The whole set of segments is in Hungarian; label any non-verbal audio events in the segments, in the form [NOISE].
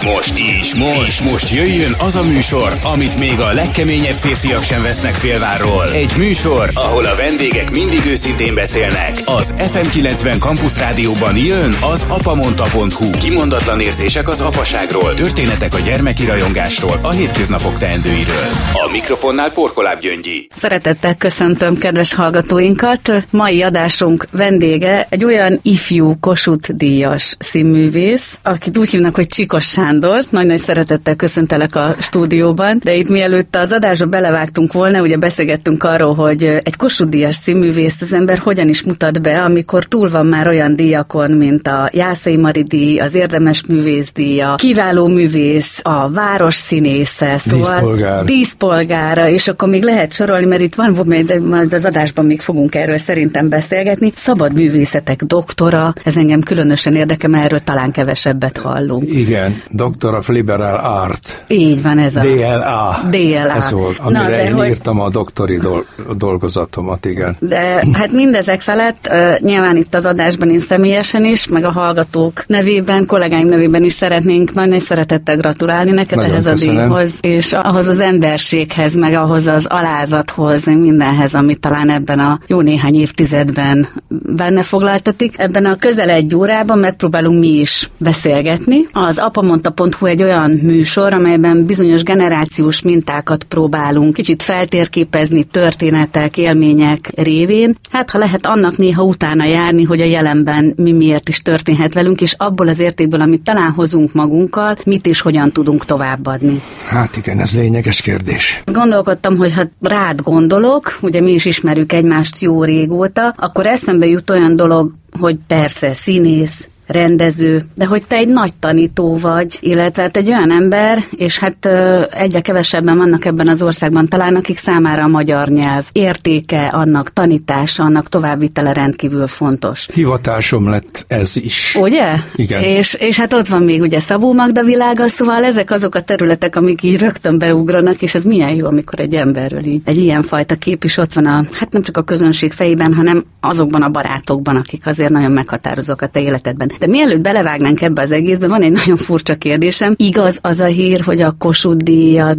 És most is, most, és most jöjjön az a műsor, amit még a legkeményebb férfiak sem vesznek félvárról. Egy műsor, ahol a vendégek mindig őszintén beszélnek. Az FM90 Campus Rádióban jön az apamonta.hu. Kimondatlan érzések az apaságról, történetek a gyermeki rajongásról, a hétköznapok teendőiről. A mikrofonnál Porkoláb Gyöngyi. Szeretettel köszöntöm kedves hallgatóinkat. Mai adásunk vendége egy olyan ifjú Kossuth díjas színművész, akit úgy hívnak, hogy Csikos Sándor. Nagy-nagy szeretettel köszöntelek a stúdióban, de itt mielőtt az adásba belevágtunk volna, ugye beszélgettünk arról, hogy egy Kossuth díjas színművész az ember hogyan is mutat be, amikor túl van már olyan díjakon, mint a Jászai Mari díj, az Érdemes művész díja, kiváló művész, a város színésze, szóval díszpolgár. díszpolgára, és akkor még lehet sorolni, mert itt van, de majd az adásban még fogunk erről szerintem beszélgetni. Szabad művészetek doktora, ez engem különösen érdekel, mert erről talán kevesebbet hallunk. Igen, Doctor of Liberal Art. Így van ez a... DLA. DLA. Ez volt, amire Na, én hogy... írtam a doktori dol- dolgozatomat, igen. De hát mindezek felett, uh, nyilván itt az adásban én személyesen is, meg a hallgatók nevében, kollégáim nevében is szeretnénk nagy-nagy szeretettel gratulálni neked Nagyon ehhez köszönöm. a díjhoz, és ahhoz az emberséghez, meg ahhoz az alázathoz, meg mindenhez, amit talán ebben a jó néhány évtizedben benne foglaltatik. Ebben a közel egy órában megpróbálunk mi is beszélgetni. Az apamonta.hu egy olyan műsor, amelyben bizonyos generációs mintákat próbálunk kicsit feltérképezni történetek, élmények révén. Hát ha lehet annak néha utána járni, hogy a jelenben mi miért is történhet velünk, és abból az értékből, amit talán hozunk magunkkal, mit is hogyan tudunk továbbadni. Hát igen, ez lényeges kérdés. Gondolkodtam, hogy ha rád gondolok, ugye mi is ismerjük egymást jó régóta, akkor eszembe jut olyan dolog, hogy persze színész, rendező, de hogy te egy nagy tanító vagy, illetve hát egy olyan ember, és hát egyre kevesebben vannak ebben az országban talán, akik számára a magyar nyelv értéke, annak tanítása, annak továbbvitele rendkívül fontos. Hivatásom lett ez is. Ugye? Igen. És, és hát ott van még ugye Szabó Magda világa, szóval ezek azok a területek, amik így rögtön beugranak, és ez milyen jó, amikor egy emberről így egy ilyen fajta kép is ott van a, hát nem csak a közönség fejében, hanem azokban a barátokban, akik azért nagyon meghatározók a te életedben. De mielőtt belevágnánk ebbe az egészbe, van egy [LAUGHS] nagyon furcsa kérdésem. Igaz az a hír, hogy a Kossuth díjat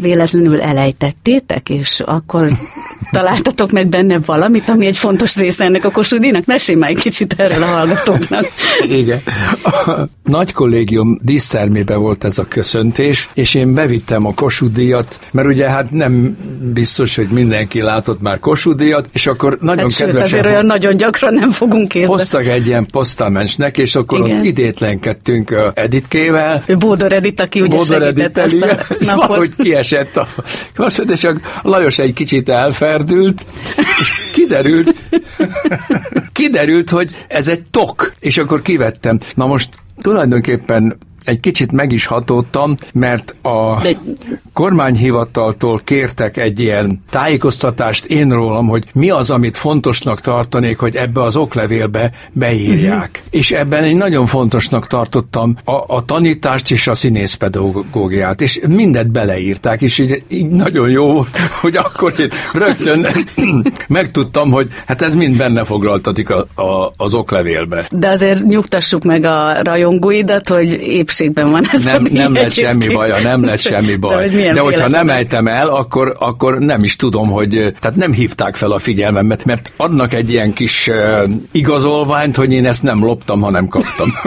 véletlenül elejtettétek, és akkor [LAUGHS] találtatok meg benne valamit, ami egy fontos része ennek a Kossuth díjnak? Mesélj már egy kicsit erről a hallgatóknak. [LAUGHS] Igen. A nagy kollégium dísztermébe volt ez a köszöntés, és én bevittem a Kossuth díjat, mert ugye hát nem biztos, hogy mindenki látott már Kossuth díjat, és akkor nagyon hát kedvesen... Sőt, azért olyan nagyon gyakran nem fogunk kézbe. Hoztak egy ilyen posztalmencsnek, és akkor Igen. ott idétlenkedtünk Editkével. Bódor Edit, aki ugye Bódor Edit, azt a és napot. valahogy kiesett a és a Lajos egy kicsit elferdült, és kiderült, kiderült, hogy ez egy tok, és akkor kivettem. Na most tulajdonképpen egy kicsit meg is hatódtam, mert a De... kormányhivataltól kértek egy ilyen tájékoztatást én rólam, hogy mi az, amit fontosnak tartanék, hogy ebbe az oklevélbe beírják. Uh-huh. És ebben egy nagyon fontosnak tartottam a, a tanítást és a színészpedagógiát, és mindet beleírták, és így, így nagyon jó volt, hogy akkor én rögtön [CLEARS THROAT] megtudtam, hogy hát ez mind benne foglaltatik a, a, az oklevélbe. De azért nyugtassuk meg a rajongóidat, hogy épp épségben van ez nem, nem lett semmi baja, nem lett semmi baj. De, hogy De hogyha nem ejtem el, akkor, akkor nem is tudom, hogy tehát nem hívták fel a figyelmemet, mert adnak egy ilyen kis uh, igazolványt, hogy én ezt nem loptam, hanem kaptam. [LAUGHS]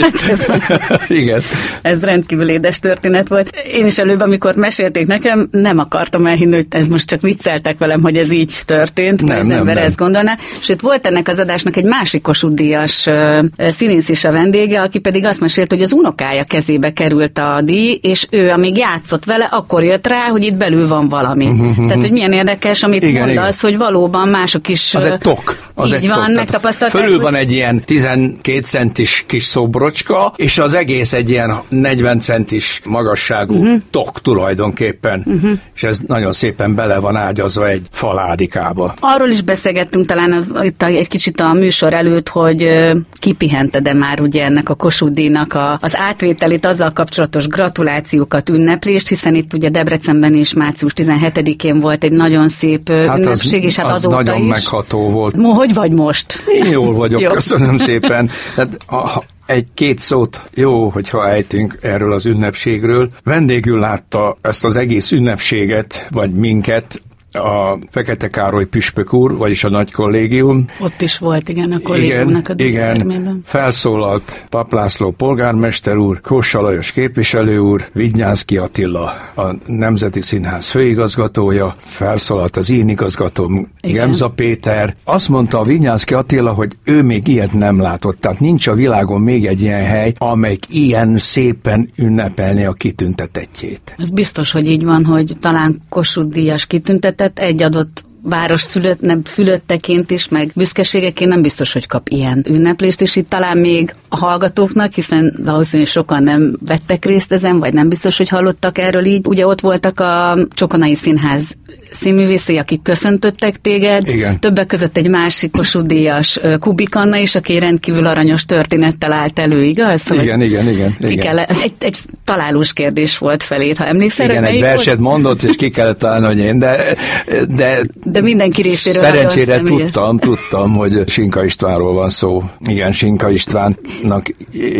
hát ez, [LAUGHS] Igen. Ez rendkívül édes történet volt. Én is előbb, amikor mesélték nekem, nem akartam elhinni, hogy ez most csak vicceltek velem, hogy ez így történt, nem, az nem, ember nem. ezt gondolná. Sőt, volt ennek az adásnak egy másik Kossuth Díjas uh, színész is a vendége, aki pedig azt mesélt, hogy az unok unokája kezébe került a díj, és ő, amíg játszott vele, akkor jött rá, hogy itt belül van valami. Uh-huh, Tehát, hogy milyen érdekes, amit igen, mondasz, igen. hogy valóban mások is... Az egy tok. Az így egy van, tok. megtapasztalták. Fölül van egy ilyen 12 centis kis szobrocska, és az egész egy ilyen 40 centis magasságú uh-huh. tok tulajdonképpen. Uh-huh. És ez nagyon szépen bele van ágyazva egy faládikába. Arról is beszélgettünk talán az, itt egy kicsit a műsor előtt, hogy kipihented-e már ugye ennek a Kossuth a, az átvételét, azzal kapcsolatos gratulációkat, ünneplést, hiszen itt ugye Debrecenben is március 17-én volt egy nagyon szép hát ünnepség, az, és hát az azóta nagyon is. megható volt. Mo, hogy vagy most? Én jól vagyok, [LAUGHS] Jó. köszönöm [LAUGHS] szépen. Tehát a, egy-két szót jó, hogyha ejtünk erről az ünnepségről. Vendégül látta ezt az egész ünnepséget, vagy minket a Fekete Károly Püspök úr, vagyis a nagy kollégium. Ott is volt, igen, a kollégiumnak a Igen, felszólalt Paplászló polgármester úr, Kossa Lajos képviselő úr, Vignyánszki Attila, a Nemzeti Színház főigazgatója, felszólalt az én igazgatóm, Gemza Péter. Azt mondta a Vignyánszki Attila, hogy ő még ilyet nem látott, tehát nincs a világon még egy ilyen hely, amelyik ilyen szépen ünnepelni a kitüntetettjét. Ez biztos, hogy így van, hogy talán Kossuth Díjas kitüntetett, tehát egy adott város szülött, nem fülötteként is, meg büszkeségeként nem biztos, hogy kap ilyen ünneplést, és itt talán még a hallgatóknak, hiszen valószínűleg sokan nem vettek részt ezen, vagy nem biztos, hogy hallottak erről így. Ugye ott voltak a Csokonai Színház színművészei, akik köszöntöttek téged. Igen. Többek között egy másik kosudíjas Kubik Anna is, aki rendkívül aranyos történettel állt elő, igaz? Szóval igen, igen, igen. igen. Kell, egy, egy találós kérdés volt felét, ha emlékszel. Igen, egy verset volt? mondott, és ki kellett találni, hogy én, de, de, de mindenki részéről Szerencsére tudtam, tudtam, hogy Sinka Istvánról van szó. Igen, Sinka Istvánnak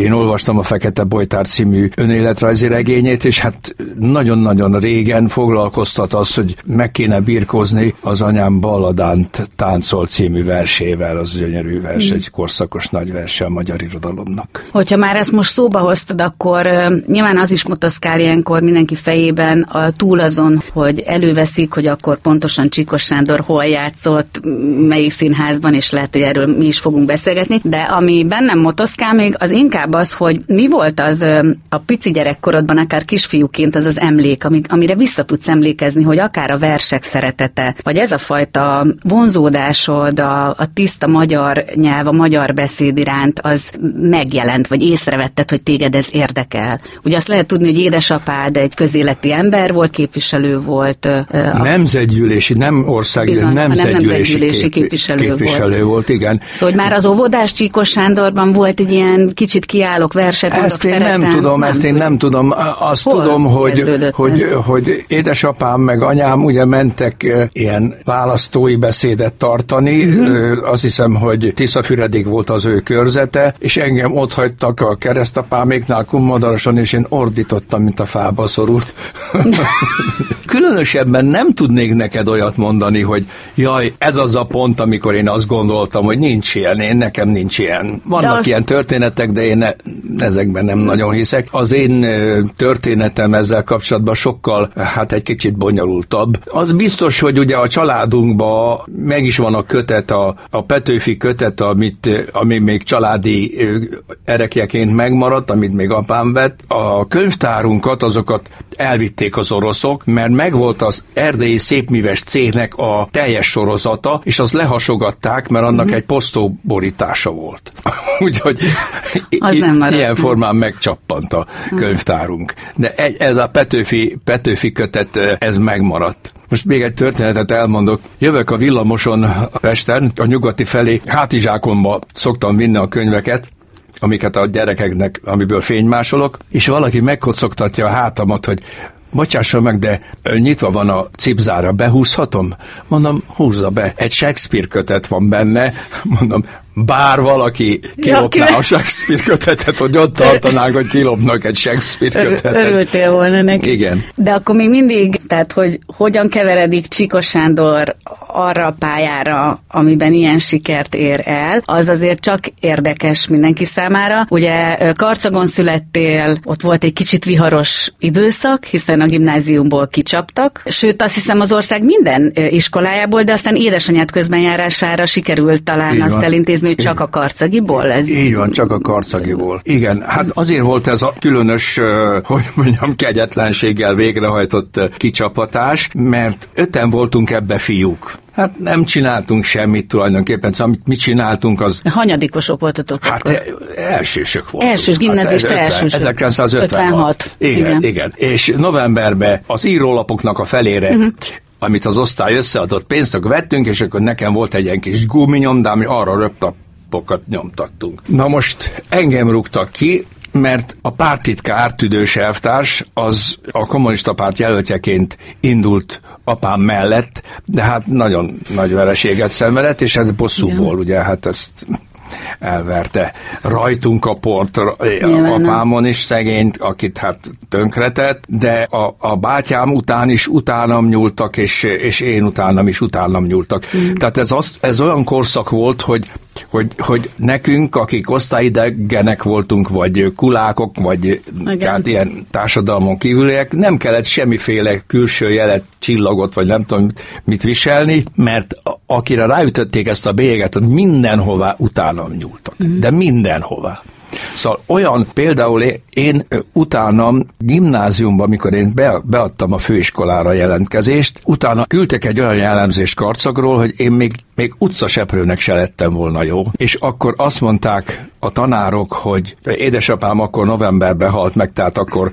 én olvastam a Fekete Bojtár című önéletrajzi regényét, és hát nagyon-nagyon régen foglalkoztat az, hogy meg kéne birkózni az anyám Balladánt táncol című versével, az gyönyörű vers, mm. egy korszakos nagy verse a magyar irodalomnak. Hogyha már ezt most szóba hoztad, akkor nyilván az is motoszkál ilyenkor mindenki fejében a túl azon, hogy előveszik, hogy akkor pontosan Csikos Sándor hol játszott, melyik színházban, és lehet, hogy erről mi is fogunk beszélgetni, de ami bennem motoszkál még, az inkább az, hogy mi volt az a pici gyerekkorodban, akár kisfiúként az az emlék, amire vissza tudsz emlékezni, hogy akár a vers versek szeretete, vagy ez a fajta vonzódásod, a, a tiszta magyar nyelv, a magyar beszéd iránt, az megjelent, vagy észrevetted, hogy téged ez érdekel. Ugye azt lehet tudni, hogy édesapád egy közéleti ember volt, képviselő volt. A... Nemzetgyűlési, nem országgyűlési, Bizony, nemzetgyűlési kép, képviselő, képviselő volt. volt. igen. Szóval hogy már az óvodás Csíkos Sándorban volt egy ilyen kicsit kiállok verset, Ezt én szeretem, nem tudom, nem ezt én nem tudom. Azt Hol tudom, hogy, hogy, hogy édesapám meg anyám ugye mentek ilyen választói beszédet tartani. Uh-huh. Azt hiszem, hogy Tiszafüredig volt az ő körzete, és engem ott hagytak a keresztapáméknál kummadarosan, és én ordítottam, mint a fába szorult. [LAUGHS] Különösebben nem tudnék neked olyat mondani, hogy jaj, ez az a pont, amikor én azt gondoltam, hogy nincs ilyen, én nekem nincs ilyen. Vannak azt... ilyen történetek, de én ne, ezekben nem nagyon hiszek. Az én történetem ezzel kapcsolatban sokkal, hát egy kicsit bonyolultabb. Az biztos, hogy ugye a családunkban meg is van a kötet, a, a Petőfi kötet, amit, ami még családi erekjeként megmaradt, amit még apám vett. A könyvtárunkat, azokat elvitték az oroszok, mert megvolt az erdélyi szépműves cégnek a teljes sorozata, és az lehasogatták, mert annak mm-hmm. egy posztóborítása volt. [LAUGHS] Úgyhogy [LAUGHS] az nem ilyen formán megcsappant a könyvtárunk. De egy, ez a Petőfi, Petőfi kötet, ez megmaradt. Most még egy történetet elmondok. Jövök a villamoson a Pesten, a nyugati felé, hátizsákomba szoktam vinni a könyveket, amiket a gyerekeknek, amiből fénymásolok, és valaki megkocogtatja a hátamat, hogy Bocsássa meg, de nyitva van a cipzára, behúzhatom? Mondom, húzza be. Egy Shakespeare kötet van benne. [LAUGHS] Mondom, bár valaki kilopná ja, a Shakespeare kötetet, hogy ott tartanák, hogy kilopnak egy Shakespeare kötetet. Örültél volna neki. Igen. De akkor még mindig, tehát hogy hogyan keveredik Csikos Sándor arra a pályára, amiben ilyen sikert ér el, az azért csak érdekes mindenki számára. Ugye Karcagon születtél, ott volt egy kicsit viharos időszak, hiszen a gimnáziumból kicsaptak, sőt azt hiszem az ország minden iskolájából, de aztán édesanyád közbenjárására sikerült talán Így azt van. elintézni, hogy csak a karcagiból. Ez... Így van, csak a karcagiból. Igen, hát azért volt ez a különös, hogy mondjam, kegyetlenséggel végrehajtott kicsapatás, mert öten voltunk ebbe fiúk. Hát nem csináltunk semmit tulajdonképpen, szóval amit mi csináltunk az... Hanyadikosok voltatok Hát akkor? elsősök voltunk. Elsős, gimnazista hát elsősök. 1956. Igen, igen, igen. És novemberben az írólapoknak a felére uh-huh amit az osztály összeadott pénzt, akkor vettünk, és akkor nekem volt egy ilyen kis guminyomdám, ami arra röptapokat nyomtattunk. Na most engem rúgtak ki, mert a pártitkár Tüdős elvtárs az a kommunista párt jelöltjeként indult apám mellett, de hát nagyon nagy vereséget szenvedett, és ez bosszúból, ugye, hát ezt elverte rajtunk a port, apámon is szegényt, akit hát tönkretett, de a, a bátyám után is utánam nyúltak, és, és én utánam is utánam nyúltak. Mm. Tehát ez, az, ez olyan korszak volt, hogy hogy, hogy nekünk, akik osztályidegenek voltunk, vagy kulákok, vagy tehát ilyen társadalmon kívüliek, nem kellett semmiféle külső jelet, csillagot, vagy nem tudom mit viselni, mert akire ráütötték ezt a bélyeget, mindenhová utána nyúltak. Mm. De mindenhová. Szóval olyan, például én utánam gimnáziumban, amikor én be, beadtam a főiskolára jelentkezést, utána küldtek egy olyan jellemzést karcagról, hogy én még, még utcaseprőnek se lettem volna jó. És akkor azt mondták a tanárok, hogy édesapám akkor novemberben halt meg, tehát akkor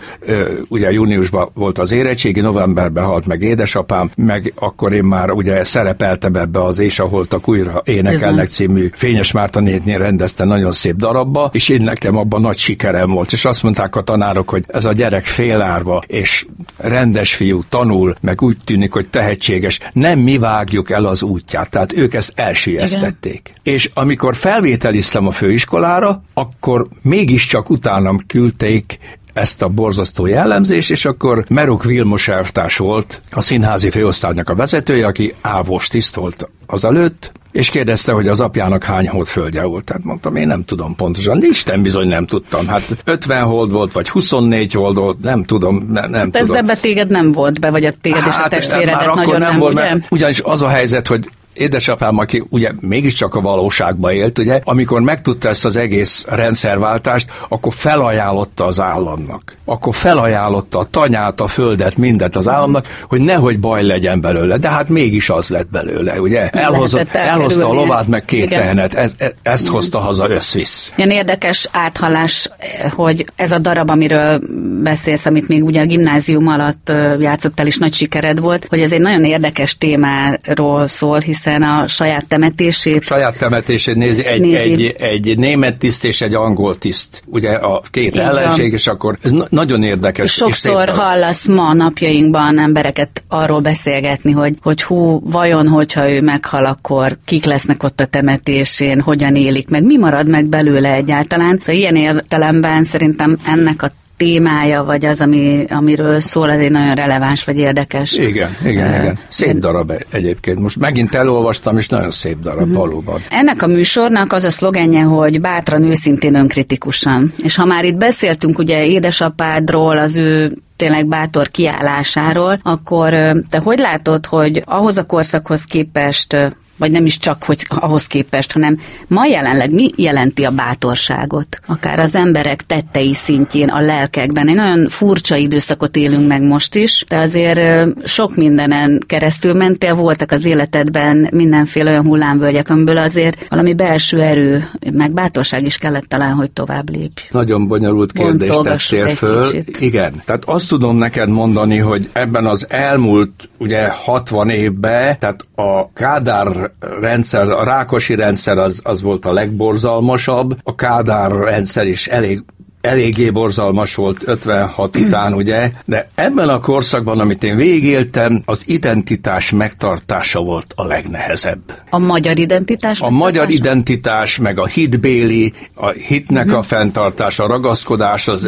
ugye júniusban volt az érettségi, novemberben halt meg édesapám, meg akkor én már ugye szerepeltem ebbe az És a holtak újra énekelnek című Fényes Márta nétnél rendezte nagyon szép darabba, és én nekem abban nagy sikerem volt, és azt mondták a tanárok, hogy ez a gyerek félárva, és rendes fiú, tanul, meg úgy tűnik, hogy tehetséges, nem mi vágjuk el az útját, tehát ők ezt elsüllyesztették. Igen. És amikor felvételiztem a főiskolára, akkor mégiscsak utánam küldték ezt a borzasztó jellemzés, és akkor Meruk Vilmos elvtárs volt a színházi főosztálynak a vezetője, aki ávós tiszt volt azelőtt, és kérdezte, hogy az apjának hány holdföldje volt. Tehát mondtam, én nem tudom pontosan. Isten bizony nem tudtam. Hát 50 hold volt, vagy 24 hold volt, nem tudom. Ne, nem hát tudom. Ezzel téged nem volt be, vagy a téged hát, és a hát, testvéredet már nagyon akkor nem, nem volt, ugye? Mert ugyanis az a helyzet, hogy édesapám, aki ugye mégiscsak a valóságba élt, ugye, amikor megtudta ezt az egész rendszerváltást, akkor felajánlotta az államnak. Akkor felajánlotta a tanyát, a földet, mindet az államnak, hogy nehogy baj legyen belőle. De hát mégis az lett belőle, ugye? Elhozott, elhozta a lovát, meg két Igen. tehenet. Ez, e, ezt hozta haza összvisz. Ilyen érdekes áthallás, hogy ez a darab, amiről beszélsz, amit még ugye a gimnázium alatt játszottál, is nagy sikered volt, hogy ez egy nagyon érdekes témáról szól, hiszen hiszen a saját temetését... Saját temetését nézi egy, nézi. egy, egy német tiszt és egy angol tiszt. Ugye a két Így ellenség, van. és akkor ez na- nagyon érdekes. Sokszor és hallasz ma napjainkban embereket arról beszélgetni, hogy, hogy hú, vajon, hogyha ő meghal, akkor kik lesznek ott a temetésén, hogyan élik meg, mi marad meg belőle egyáltalán. Szóval ilyen értelemben szerintem ennek a témája, vagy az, ami, amiről szól, egy nagyon releváns, vagy érdekes. Igen, igen, uh, igen. Szép darab egyébként. Most megint elolvastam, és nagyon szép darab, uh-huh. valóban. Ennek a műsornak az a szlogenje, hogy bátran, őszintén, önkritikusan. És ha már itt beszéltünk ugye édesapádról, az ő tényleg bátor kiállásáról, akkor te hogy látod, hogy ahhoz a korszakhoz képest vagy nem is csak, hogy ahhoz képest, hanem ma jelenleg mi jelenti a bátorságot? Akár az emberek tettei szintjén, a lelkekben. Egy nagyon furcsa időszakot élünk meg most is, de azért sok mindenen keresztül mentél, voltak az életedben mindenféle olyan hullámvölgyek, amiből azért valami belső erő, meg bátorság is kellett talán, hogy tovább lépj. Nagyon bonyolult kérdést tettél föl. Kicsit. Igen, tehát azt tudom neked mondani, hogy ebben az elmúlt ugye 60 évben, tehát a Kádár rendszer, a Rákosi rendszer az, az volt a legborzalmasabb, a Kádár rendszer is elég eléggé borzalmas volt 56 után, ugye, de ebben a korszakban, amit én végéltem, az identitás megtartása volt a legnehezebb. A magyar identitás? A magyar identitás, meg a hitbéli, a hitnek uh-huh. a fenntartása, a ragaszkodás, az,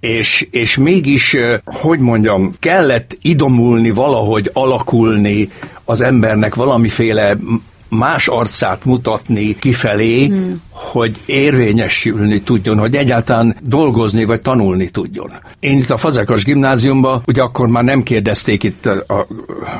és, és mégis, hogy mondjam, kellett idomulni, valahogy alakulni az embernek valamiféle más arcát mutatni kifelé, hmm hogy érvényesülni tudjon, hogy egyáltalán dolgozni vagy tanulni tudjon. Én itt a Fazekas gimnáziumban, ugye akkor már nem kérdezték itt a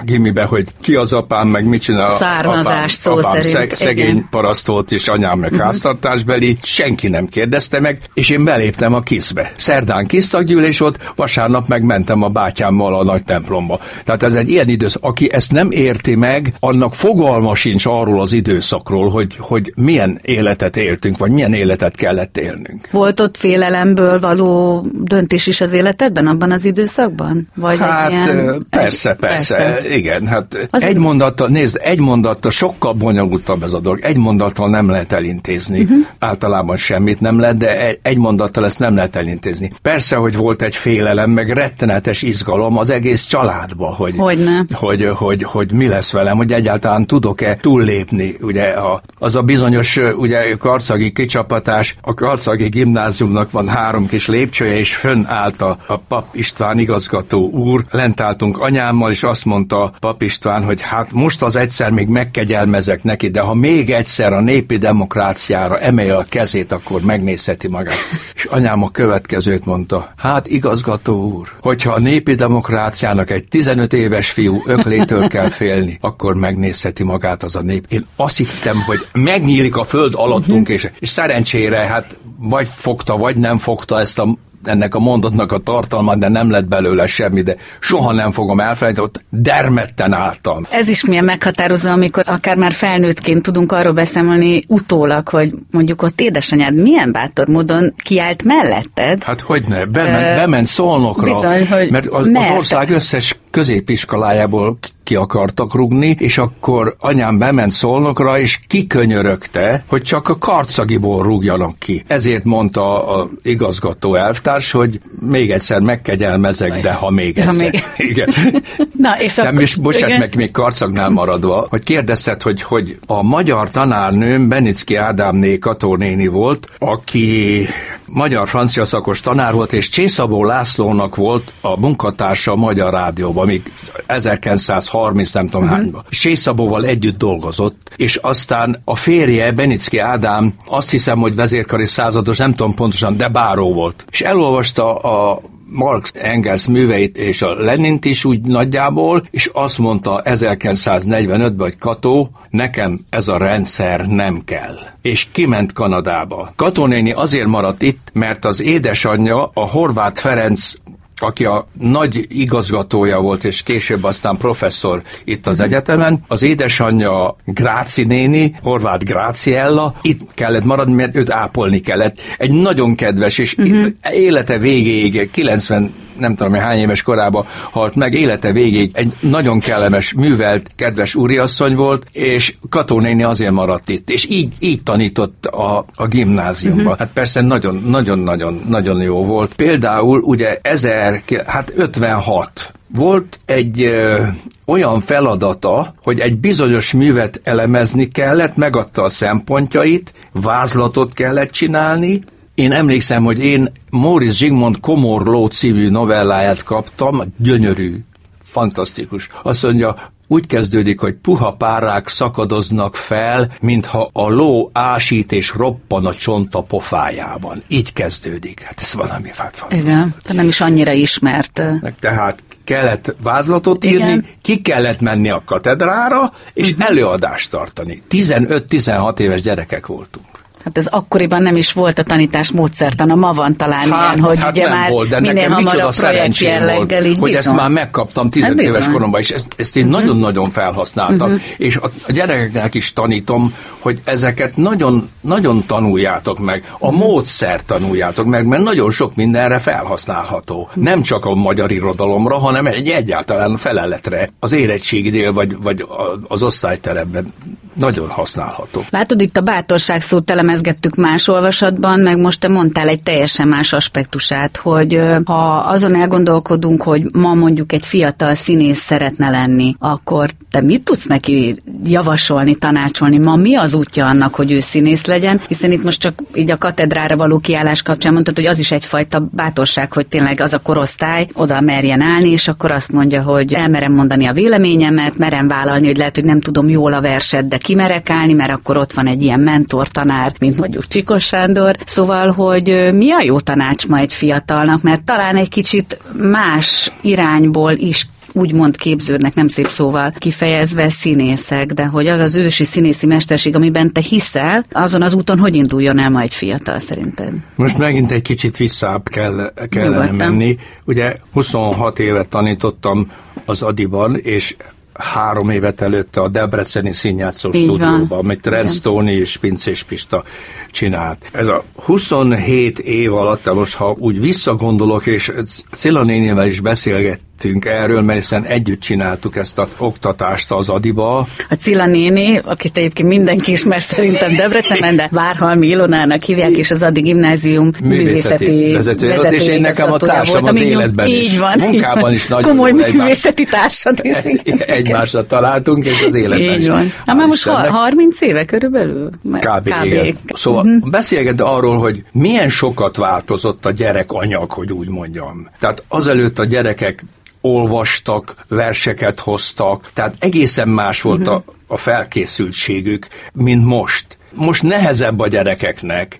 gimibe, hogy ki az apám, meg mit csinál Származás apám, szó apám szerint. szegény igen. paraszt volt, és anyám meg uh-huh. háztartásbeli, senki nem kérdezte meg, és én beléptem a kiszbe. Szerdán kisztaggyűlés volt, vasárnap meg mentem a bátyámmal a nagy templomba. Tehát ez egy ilyen időszak. Aki ezt nem érti meg, annak fogalma sincs arról az időszakról, hogy, hogy milyen életet él éltünk, vagy milyen életet kellett élnünk. Volt ott félelemből való döntés is az életedben abban az időszakban? Vagy hát ilyen... persze, egy, persze, persze, igen. Hát az egy mondattal, nézd, egy mondattal sokkal bonyolultabb ez a dolog. Egy mondattal nem lehet elintézni. Uh-huh. Általában semmit nem lehet, de egy, egy mondattal ezt nem lehet elintézni. Persze, hogy volt egy félelem, meg rettenetes izgalom az egész családba, hogy, Hogyne. hogy, hogy, hogy, hogy mi lesz velem, hogy egyáltalán tudok-e túllépni, ugye a, az a bizonyos ugye, karcagi kicsapatás. A karcagi gimnáziumnak van három kis lépcsője, és fönn állt a, a pap István igazgató úr. Lent álltunk anyámmal, és azt mondta pap István, hogy hát most az egyszer még megkegyelmezek neki, de ha még egyszer a népi demokráciára emelje a kezét, akkor megnézheti magát. [LAUGHS] És anyám a következőt mondta, hát igazgató úr, hogyha a népi demokráciának egy 15 éves fiú öklétől kell félni, akkor megnézheti magát az a nép. Én azt hittem, hogy megnyílik a föld alattunk, uh-huh. és, és szerencsére hát vagy fogta, vagy nem fogta ezt a ennek a mondatnak a tartalmát, de nem lett belőle semmi, de soha nem fogom elfelejteni, ott dermedten álltam. Ez is milyen meghatározó, amikor akár már felnőttként tudunk arról beszámolni utólag, hogy mondjuk ott édesanyád milyen bátor módon kiállt melletted. Hát hogy ne, bement, uh, bement szolnokra, bizony, hogy mert az, az ország összes középiskolájából ki akartak rugni, és akkor anyám bement szolnokra, és kikönyörögte, hogy csak a karcagiból rúgjanak ki. Ezért mondta a igazgató elvtárs, hogy még egyszer megkegyelmezek, de ha még egyszer. Ha még... [LAUGHS] Igen. [LAUGHS] Na, és akkor... Nem, és bocsáss meg, még karcagnál maradva, hogy kérdezted, hogy, hogy a magyar tanárnőm Benicki Ádámné Katónéni volt, aki magyar-francia szakos tanár volt, és Csészabó Lászlónak volt a munkatársa a Magyar Rádióban, még 1930 nem tudom uh-huh. hányban. Csészabóval együtt dolgozott, és aztán a férje, Benicki Ádám, azt hiszem, hogy vezérkari százados, nem tudom pontosan, de báró volt. És elolvasta a Marx Engels műveit és a Lenint is úgy nagyjából, és azt mondta 1945-ben, hogy Kató, nekem ez a rendszer nem kell. És kiment Kanadába. Katonéni azért maradt itt, mert az édesanyja, a Horváth Ferenc aki a nagy igazgatója volt, és később aztán professzor itt az egyetemen. Az édesanyja Gráci néni, Horváth Gráciella, itt kellett maradni, mert őt ápolni kellett. Egy nagyon kedves, és uh-huh. élete végéig, 90 nem tudom, hogy hány éves korában halt meg, élete végéig egy nagyon kellemes, művelt, kedves úriasszony volt, és Katónéni azért maradt itt, és így, így tanított a, a gimnáziumban. Uh-huh. Hát persze nagyon, nagyon, nagyon, nagyon jó volt. Például ugye 1000, hát 56 volt egy ö, olyan feladata, hogy egy bizonyos művet elemezni kellett, megadta a szempontjait, vázlatot kellett csinálni, én emlékszem, hogy én Móricz Zsigmond Komorló című novelláját kaptam, gyönyörű, fantasztikus. Azt mondja, úgy kezdődik, hogy puha párák szakadoznak fel, mintha a ló ásít és roppan a csonta pofájában. Így kezdődik. Hát ez valami hát fantasztikus. Igen, de nem is annyira ismert. Tehát kellett vázlatot Igen. írni, ki kellett menni a katedrára, és uh-huh. előadást tartani. 15-16 éves gyerekek voltunk. Hát ez akkoriban nem is volt a tanítás módszertana, ma van talán hát, ilyen, hogy hát ugye nem már volt, de minél nekem micsoda szerencsém volt, így hogy bizony. ezt már megkaptam 15 hát éves koromban, és ezt, ezt én uh-huh. nagyon-nagyon felhasználtam, uh-huh. és a, a gyerekeknek is tanítom, hogy ezeket nagyon, nagyon tanuljátok meg, a uh-huh. módszer tanuljátok meg, mert nagyon sok mindenre felhasználható. Uh-huh. Nem csak a magyar irodalomra, hanem egy egyáltalán feleletre, az érettségidél, vagy, vagy az osztályteremben nagyon használható. Látod, itt a bátorság szót elemezgettük más olvasatban, meg most te mondtál egy teljesen más aspektusát, hogy ha azon elgondolkodunk, hogy ma mondjuk egy fiatal színész szeretne lenni, akkor te mit tudsz neki javasolni, tanácsolni? Ma mi az útja annak, hogy ő színész legyen? Hiszen itt most csak így a katedrára való kiállás kapcsán mondtad, hogy az is egyfajta bátorság, hogy tényleg az a korosztály oda merjen állni, és akkor azt mondja, hogy elmerem mondani a véleményemet, merem vállalni, hogy lehet, hogy nem tudom jól a verset, de kimerek állni, mert akkor ott van egy ilyen mentor tanár, mint mondjuk Csikos Sándor. Szóval, hogy mi a jó tanács ma egy fiatalnak, mert talán egy kicsit más irányból is úgymond képződnek, nem szép szóval kifejezve színészek, de hogy az az ősi színészi mesterség, amiben te hiszel, azon az úton hogy induljon el ma egy fiatal szerinted? Most megint egy kicsit visszább kell, kellene Nyugodtan. menni. Ugye 26 évet tanítottam az Adiban, és három évet előtte a Debreceni színjátszó Így stúdióban, van. amit Rendstóni és Pincés Pista csinált. Ez a 27 év alatt, most ha úgy visszagondolok, és Cilla nénivel is beszélget, beszélgettünk erről, mert hiszen együtt csináltuk ezt a oktatást az Adiba. A Cilla néni, akit egyébként mindenki ismer szerintem Debrecenben, de Várhalmi Ilonának hívják, és az Adi Gimnázium művészeti, művészeti vezető, vezető és én nekem a társam volt, az életben így is. Van, Munkában is nagyon Komoly művészeti társad is. [LAUGHS] Egymásra találtunk, és az életben így van. Na már most 30 éve körülbelül? Kb. Kb. Szóval uh-huh. beszélget arról, hogy milyen sokat változott a gyerek anyag, hogy úgy mondjam. Tehát azelőtt a gyerekek olvastak, verseket hoztak, tehát egészen más volt uh-huh. a, a felkészültségük, mint most. Most nehezebb a gyerekeknek,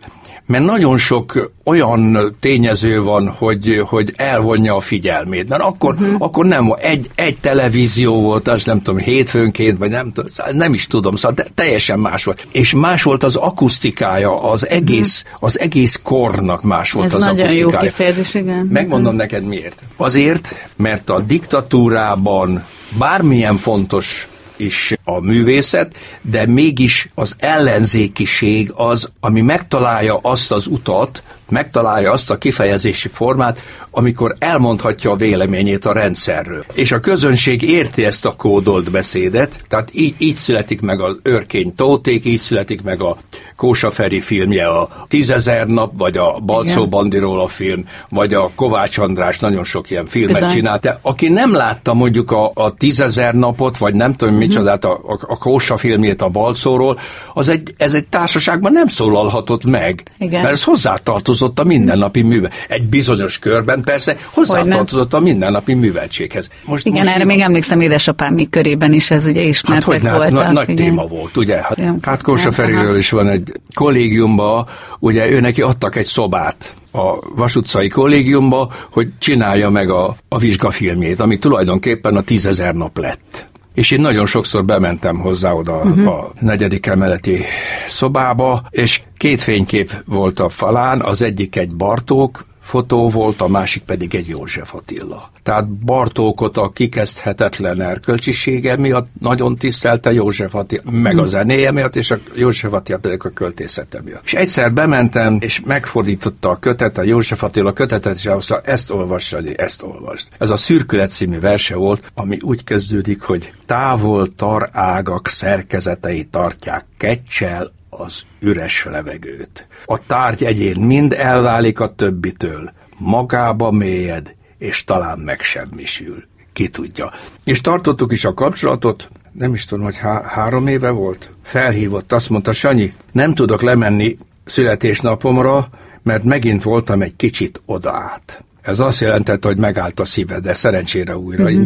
mert nagyon sok olyan tényező van, hogy, hogy elvonja a figyelmét. Mert akkor, uh-huh. akkor nem egy, egy televízió volt, az nem tudom, hétfőnként, vagy nem tudom, szóval nem is tudom, szóval de teljesen más volt. És más volt az akusztikája, az egész, uh-huh. az egész kornak más volt Ez az nagyon akusztikája. jó kifejezés, igen. Megmondom uh-huh. neked miért. Azért, mert a diktatúrában bármilyen fontos is a művészet, de mégis az ellenzékiség az, ami megtalálja azt az utat, megtalálja azt a kifejezési formát, amikor elmondhatja a véleményét a rendszerről. És a közönség érti ezt a kódolt beszédet, tehát így, így születik meg az Örkény Tóték, így születik meg a Kósa Feri filmje, a Tízezer nap, vagy a Balcó Bandiról a film, vagy a Kovács András nagyon sok ilyen filmet Bizony. csinált. De aki nem látta mondjuk a, a Tízezer napot, vagy nem tudom uh-huh. micsodát, a, a, a Kósa filmjét a Balcóról, az egy, ez egy társaságban nem szólalhatott meg. Igen. Mert ez hozzátartozott a mindennapi műve. Egy bizonyos körben persze hozzátartozott a mindennapi műveltséghez. Most, Igen, most erre még emlékszem édesapám körében is ez ugye ismertek hát, voltak. Na, nagy igen. téma volt, ugye? Hát, hát Kósa Feriről is van egy kollégiumba, ugye ő neki adtak egy szobát a Vasutcai kollégiumba, hogy csinálja meg a, a vizsgafilmjét, ami tulajdonképpen a tízezer nap lett. És én nagyon sokszor bementem hozzá oda uh-huh. a negyedik emeleti szobába, és két fénykép volt a falán, az egyik egy Bartók fotó volt, a másik pedig egy József Attila. Tehát Bartókot a kikezdhetetlen erkölcsisége miatt nagyon tisztelte József Attila, meg a hmm. zenéje miatt, és a József Attila pedig a költészete miatt. És egyszer bementem, és megfordította a kötet, a József Attila kötetet, és azt ezt olvassa, ezt olvast. Ez a Szürkület című verse volt, ami úgy kezdődik, hogy távol tar ágak szerkezetei tartják kecsel az üres levegőt. A tárgy egyén mind elválik a többitől, magába mélyed, és talán megsemmisül. Ki tudja. És tartottuk is a kapcsolatot, nem is tudom, hogy há- három éve volt. Felhívott, azt mondta, Sanyi, nem tudok lemenni születésnapomra, mert megint voltam egy kicsit odaát. Ez azt jelentette, hogy megállt a szíve, de szerencsére újra uh-huh.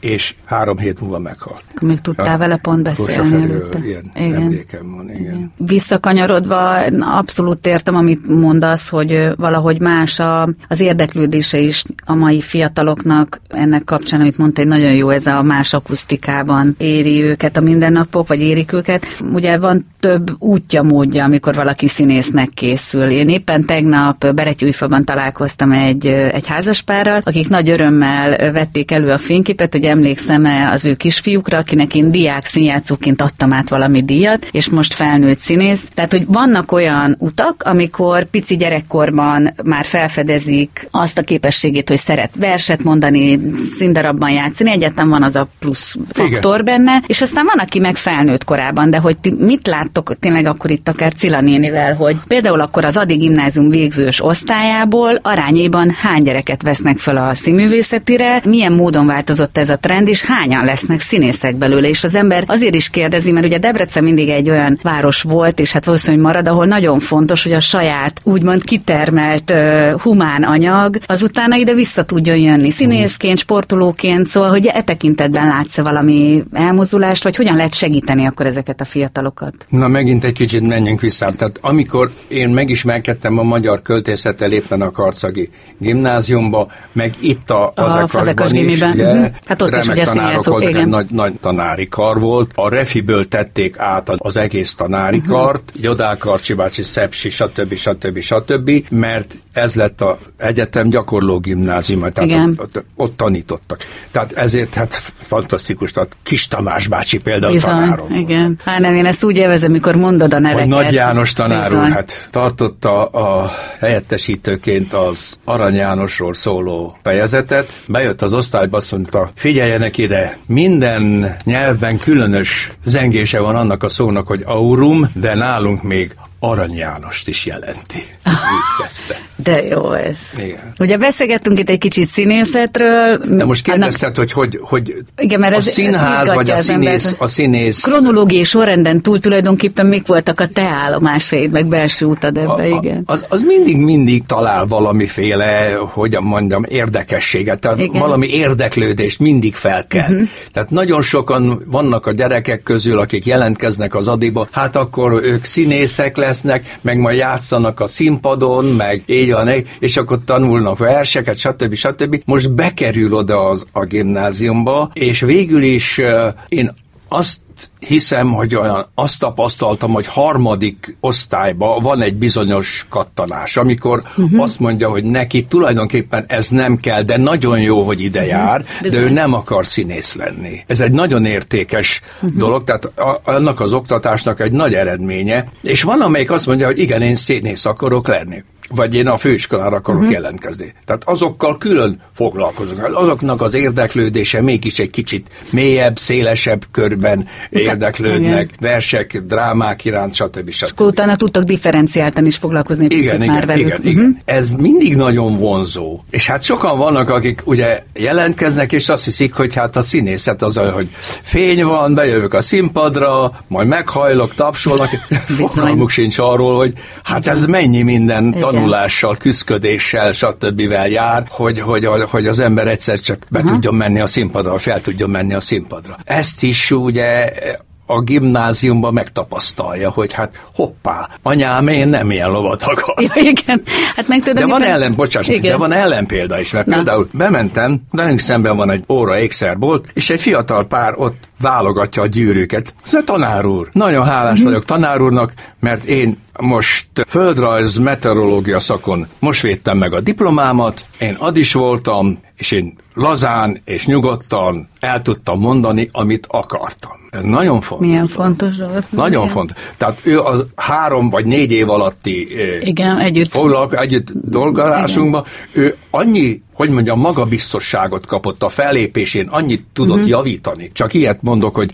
És három hét múlva meghalt. Akkor még tudtál ja, vele pont beszélni előtte. Ilyen igen. emlékem van, igen. igen. Visszakanyarodva abszolút értem, amit mondasz, hogy valahogy más a, az érdeklődése is a mai fiataloknak ennek kapcsán, amit mondta, hogy nagyon jó ez a más akusztikában éri őket a mindennapok, vagy érik őket. Ugye van több útja, módja, amikor valaki színésznek készül. Én éppen tegnap Beretyújfaban találkoztam egy, egy házaspárral, akik nagy örömmel vették elő a fényképet, hogy emlékszem-e az ő kisfiúkra, akinek én diák színjátszóként adtam át valami díjat, és most felnőtt színész. Tehát, hogy vannak olyan utak, amikor pici gyerekkorban már felfedezik azt a képességét, hogy szeret verset mondani, színdarabban játszani, egyáltalán van az a plusz faktor Igen. benne, és aztán van, aki meg felnőtt korában, de hogy ti mit láttok tényleg akkor itt akár Cilla nénivel, hogy például akkor az Adi gimnázium végzős osztályából arányéban hány gyereket vesznek fel a színművészetire, milyen módon változott ez a trend, és hányan lesznek színészek belőle. És az ember azért is kérdezi, mert ugye Debrecen mindig egy olyan város volt, és hát valószínűleg marad, ahol nagyon fontos, hogy a saját úgymond kitermelt uh, humán anyag az utána ide vissza tudjon jönni. Színészként, sportolóként, szóval, hogy e tekintetben látsz valami elmozdulást, vagy hogyan lehet segíteni akkor ezeket a fiatalokat? Na megint egy kicsit menjünk vissza. Tehát amikor én megismerkedtem a magyar költészettel éppen a Karcagi gimnáziumba, meg itt a, a Fazekas is, ugye, uh-huh. Hát remek is tanárok voltak, egy nagy, nagy tanári kar volt. A refiből tették át az egész tanári uh-huh. kart, Jodák Karcsi bácsi, Szepsi, stb. stb. stb. mert ez lett a egyetem gyakorló gimnázium, tehát ott, ott, ott, tanítottak. Tehát ezért hát fantasztikus, tehát Kis Tamás bácsi például Bizony, tanárom. Igen. Hát nem, én ezt úgy élvezem, mikor mondod a neveket. Hogy Nagy János tanár úr, hát tartotta a helyettesítőként az Arany Jánosról szóló fejezetet, bejött az osztályba, azt mondta, figyeljenek ide, minden nyelvben különös zengése van annak a szónak, hogy aurum, de nálunk még Arany Jánost is jelenti. Így kezdte. [LAUGHS] De jó ez. Igen. Ugye beszélgettünk itt egy kicsit színészetről. De most kérdezted, annak... hogy, hogy, hogy igen, mert a ez, színház, vagy a színész, a színész... Kronológiai sorrenden túl tulajdonképpen mik voltak a te állomásaid, meg belső utad ebbe, a, igen. Az, az mindig-mindig talál valamiféle, hogy mondjam, érdekességet, tehát igen. valami érdeklődést mindig fel kell. Uh-huh. Tehát nagyon sokan vannak a gyerekek közül, akik jelentkeznek az adiba, hát akkor ők színészek lesznek, meg majd játszanak a színpadon, meg így van, és akkor tanulnak verseket, stb. stb. Most bekerül oda az, a gimnáziumba, és végül is én azt hiszem, hogy olyan, azt tapasztaltam, hogy harmadik osztályban van egy bizonyos kattanás, amikor uh-huh. azt mondja, hogy neki tulajdonképpen ez nem kell, de nagyon jó, hogy ide uh-huh. jár, Bizony. de ő nem akar színész lenni. Ez egy nagyon értékes uh-huh. dolog, tehát a, annak az oktatásnak egy nagy eredménye, és van, amelyik azt mondja, hogy igen, én színész akarok lenni vagy én a főiskolára akarok uh-huh. jelentkezni. Tehát azokkal külön foglalkozok. Azoknak az érdeklődése mégis egy kicsit mélyebb, szélesebb körben érdeklődnek, igen. versek, drámák iránt, stb. stb. És akkor utána tudtak differenciáltan is foglalkozni egy igen, igen, már velük. Igen, uh-huh. igen. Ez mindig nagyon vonzó. És hát sokan vannak, akik ugye jelentkeznek, és azt hiszik, hogy hát a színészet az, hogy fény van, bejövök a színpadra, majd meghajlok, tapsolnak. [LAUGHS] Fogalmuk sincs arról, hogy hát ez mennyi minden tanul tanulással, küzdködéssel, stb. jár, hogy, hogy, hogy az ember egyszer csak be uh-huh. tudjon menni a színpadra, fel tudjon menni a színpadra. Ezt is ugye a gimnáziumban megtapasztalja, hogy hát hoppá, anyám, én nem ilyen lovat akarok. Ja, igen, hát meg tudom, De van ellen, bocsáss, igen. de van ellenpélda is, mert Na. például bementem, velünk szemben van egy óra ékszerbolt, és egy fiatal pár ott válogatja a gyűrűket. De tanár úr, nagyon hálás uh-huh. vagyok tanár úrnak, mert én most földrajz meteorológia szakon most védtem meg a diplomámat, én ad is voltam, és én lazán és nyugodtan el tudtam mondani, amit akartam. Ez nagyon fontos. Milyen fontos dolog. Nagyon igen. fontos. Tehát ő az három vagy négy év alatti igen, együtt, foglalko, együtt dolgozásunkban, ő annyi, hogy mondjam, magabiztosságot kapott a fellépésén, annyit tudott uh-huh. javítani. Csak ilyet mondok, hogy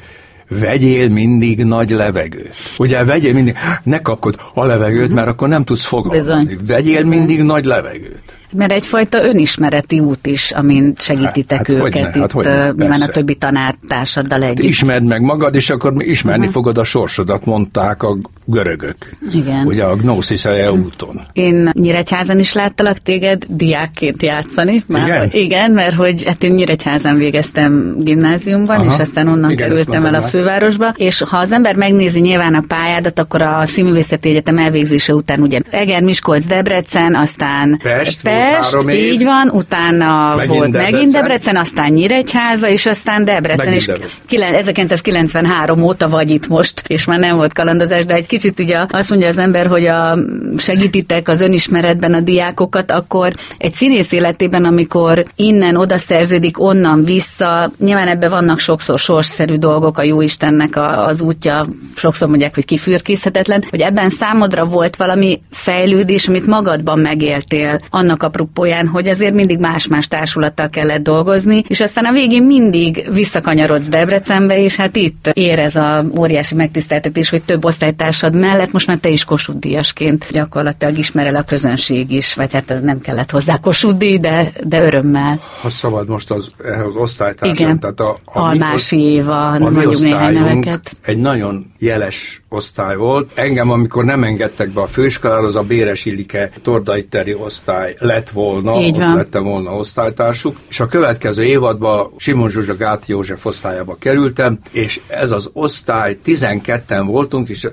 vegyél mindig nagy levegőt. Ugye vegyél mindig, ne kapkod a levegőt, uh-huh. mert akkor nem tudsz fogalmazni. Vegyél mindig nagy levegőt. Mert egyfajta önismereti út is, amin segítitek hát, hát őket hogyne, itt, hát hogyne, a többi tanártársaddal együtt. Hát ismerd meg magad, és akkor ismerni uh-huh. fogod a sorsodat, mondták a görögök. Igen. Ugye a Gnosis úton. Én Nyíregyházan is láttalak téged diákként játszani. Már, igen? Igen, mert hogy hát én Nyíregyházan végeztem gimnáziumban, Aha. és aztán onnan igen, kerültem el a fővárosba, és ha az ember megnézi nyilván a pályádat, akkor a Színművészeti Egyetem elvégzése után ugye Eger, Miskolc, Debrecen, aztán Pest, Pest Pest, így van, utána megint volt Debrecen. megint Debrecen, aztán Nyíregyháza, és aztán Debrecen, megint és Debrecen. 1993 óta vagy itt most, [LAUGHS] és már nem volt kalandozás, de egy kicsit ugye azt mondja az ember, hogy a, segítitek az önismeretben a diákokat, akkor egy színész életében, amikor innen oda szerződik, onnan vissza, nyilván ebben vannak sokszor sorsszerű dolgok, a Jóistennek a, az útja, sokszor mondják, hogy kifürkészhetetlen, hogy ebben számodra volt valami fejlődés, amit magadban megéltél, annak a apropóján, hogy azért mindig más-más társulattal kellett dolgozni, és aztán a végén mindig visszakanyarodsz Debrecenbe, és hát itt ér ez a óriási megtiszteltetés, hogy több osztálytársad mellett most már te is Kossuth Díjasként gyakorlatilag ismerel a közönség is, vagy hát ez nem kellett hozzá Kossuth Díj, de, de örömmel. Ha szabad most az, az osztálytársam, Igen. tehát a, a Almási Éva, mondjuk néhány neveket. Egy nagyon jeles osztály volt. Engem, amikor nem engedtek be a főiskolára, az a Béres Illike Tordai Teri osztály lett volna, Így van. ott lettem volna osztálytársuk, és a következő évadban Simon Zsuzsa Gáti József osztályába kerültem, és ez az osztály 12-en voltunk, és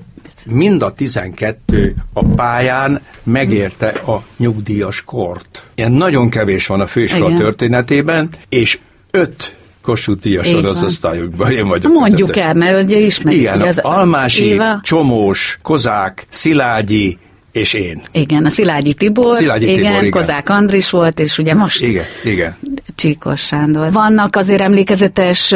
mind a 12 a pályán megérte a nyugdíjas kort. Ilyen nagyon kevés van a főiskola Igen. történetében, és öt Kossuth a sorozosztályokban, én vagyok. Mondjuk el, mert ugye ismerjük. Igen, az Almási, Éva. Csomós, Kozák, Szilágyi, és én. Igen, a Szilágyi Tibor, Szilágyi igen, Tibor, igen, Kozák Andris volt, és ugye most igen, igen. Csíkos Sándor. Vannak azért emlékezetes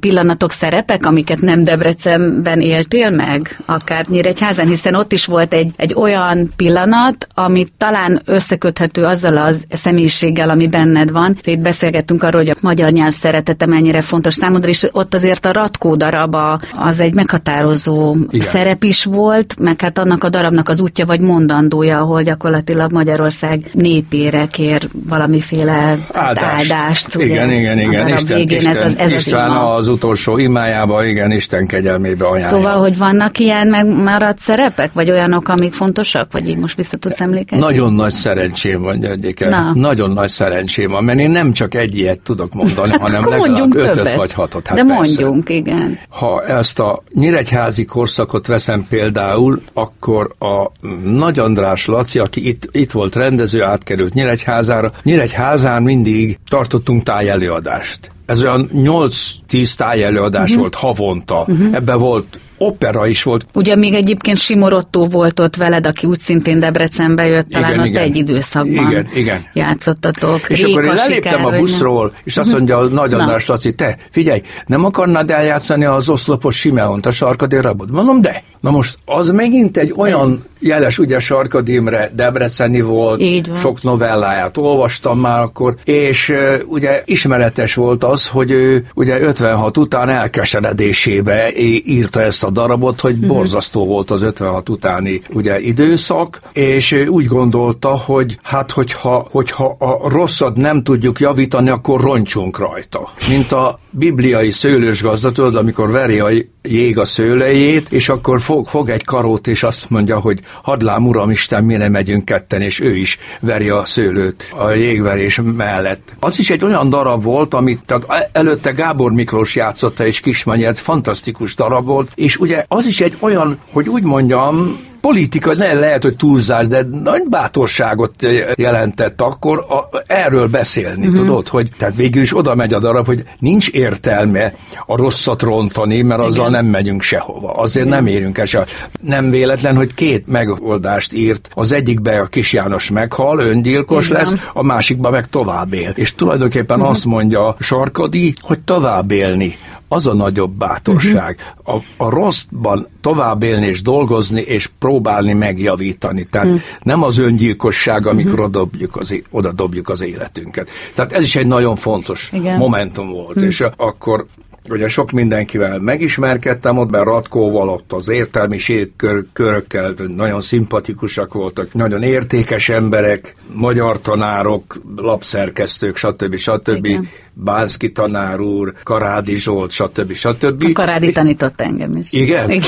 pillanatok, szerepek, amiket nem Debrecenben éltél meg, akár Nyíregyházan, hiszen ott is volt egy, egy olyan pillanat, ami talán összeköthető azzal az személyiséggel, ami benned van. Itt beszélgettünk arról, hogy a magyar nyelv szeretete mennyire fontos számodra, és ott azért a Ratkó daraba az egy meghatározó Igen. szerep is volt, meg hát annak a darabnak az útja vagy mondandója, ahol gyakorlatilag Magyarország népére kér valamiféle áldást. áldást igen, ugye, igen, igen. Isten, végén Isten, ez az, ez István az, az utolsó imájába, igen, Isten kegyelmébe ajánlja. Szóval, hogy vannak ilyen megmaradt szerepek, vagy olyanok, amik fontosak, vagy így most vissza tudsz emlékezni? Nagyon nagy szerencsém van, Györgyike. Nagyon nagy szerencsém van, mert én nem csak egy ilyet tudok mondani, hát hanem legalább ötöt többet. vagy hatot. Hát De persze. mondjunk, igen. Ha ezt a nyíregyházi korszakot veszem például, akkor a nagy András Laci, aki itt, itt volt rendező, átkerült Nyíregyházára. Nyíregyházán mindig tartottunk tájelőadást. Ez olyan 8-10 tájelőadás uh-huh. volt havonta. Uh-huh. Ebben volt opera is volt. Ugye még egyébként Simorottó volt ott veled, aki úgy szintén Debrecenbe jött, talán igen, ott igen. egy időszakban igen, igen. játszottatok. És Réka, akkor én leléptem a buszról, és azt mondja a Nagy András Laci, te, figyelj, nem akarnád eljátszani az oszlopos Simeont, a sarkadér rabot? Mondom, de. Na most az megint egy olyan jeles, ugye Sarkad Imre Debreceni volt, sok novelláját olvastam már akkor, és uh, ugye ismeretes volt az, hogy ő ugye 56 után elkeseredésébe írta ezt a darabot, hogy uh-huh. borzasztó volt az 56 utáni ugye időszak, és úgy gondolta, hogy hát hogyha, hogyha a rosszat nem tudjuk javítani, akkor roncsunk rajta. Mint a bibliai szőlős gazda, tudod, amikor veri a jég a szőlejét, és akkor fog, fog egy karót, és azt mondja, hogy hadlám uram Isten, mire megyünk ketten, és ő is veri a szőlőt a jégverés mellett. Az is egy olyan darab volt, amit tehát előtte Gábor Miklós játszotta, és Kismanyert, fantasztikus darab volt, és ugye az is egy olyan, hogy úgy mondjam, politika, ne, lehet, hogy túlzás, de nagy bátorságot jelentett akkor a, erről beszélni, uh-huh. tudod, hogy tehát végül is oda megy a darab, hogy nincs értelme a rosszat rontani, mert azzal Igen. nem megyünk sehova. Azért Igen. nem érünk el se. Nem véletlen, hogy két megoldást írt. Az egyikbe a kis János meghal, öngyilkos Igen. lesz, a másikba meg tovább él. És tulajdonképpen uh-huh. azt mondja Sarkadi, hogy tovább élni az a nagyobb bátorság. Uh-huh. A, a rosszban tovább élni és dolgozni, és próbálni megjavítani. Tehát uh-huh. nem az öngyilkosság, amikor uh-huh. oda, dobjuk az, oda dobjuk az életünket. Tehát ez is egy nagyon fontos Igen. momentum volt. Uh-huh. És akkor ugye sok mindenkivel megismerkedtem ott, mert Ratkóval ott az értelmiség kör, körökkel nagyon szimpatikusak voltak, nagyon értékes emberek, magyar tanárok, lapszerkesztők, stb. stb. Igen. Bánszki tanár úr, Karádi Zsolt, stb. stb. A Karádi tanított engem is. Igen? Igen.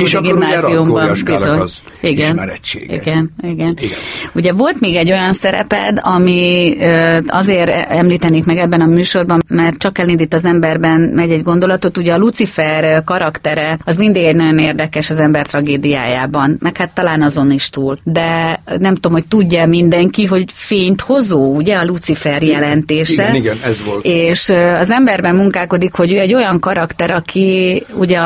És akkor ugye az igen. ismeretsége. Igen, igen, igen. Ugye volt még egy olyan szereped, ami azért említenék meg ebben a műsorban, mert csak elindít az emberben megy egy gondolatot, ugye a Lucifer karaktere az mindig egy nagyon érdekes az ember tragédiájában, meg hát talán azon is túl. De nem tudom, hogy tudja mindenki, hogy fényt hozó, ugye a Lucifer jelentése. Igen, igen, ez volt és az emberben munkálkodik, hogy ő egy olyan karakter, aki ugye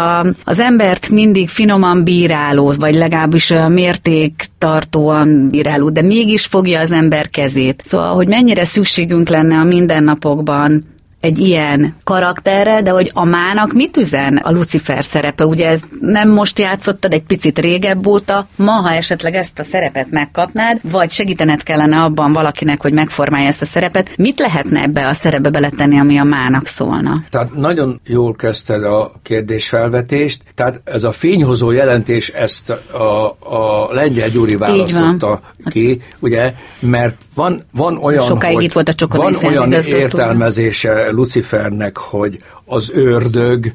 az embert mindig finoman bíráló, vagy legalábbis mérték tartóan bíráló, de mégis fogja az ember kezét. Szóval, hogy mennyire szükségünk lenne a mindennapokban egy ilyen karakterre, de hogy a mának mit üzen a Lucifer szerepe? Ugye ez nem most játszottad, egy picit régebb óta, ma, ha esetleg ezt a szerepet megkapnád, vagy segítened kellene abban valakinek, hogy megformálja ezt a szerepet, mit lehetne ebbe a szerepbe beletenni, ami a mának szólna? Tehát nagyon jól kezdted a kérdésfelvetést, tehát ez a fényhozó jelentés ezt a, a Lengyel Gyuri választotta ki, ugye, mert van, van olyan, Sokáig hogy itt volt a van olyan értelmezése Lucifernek, hogy az ördög,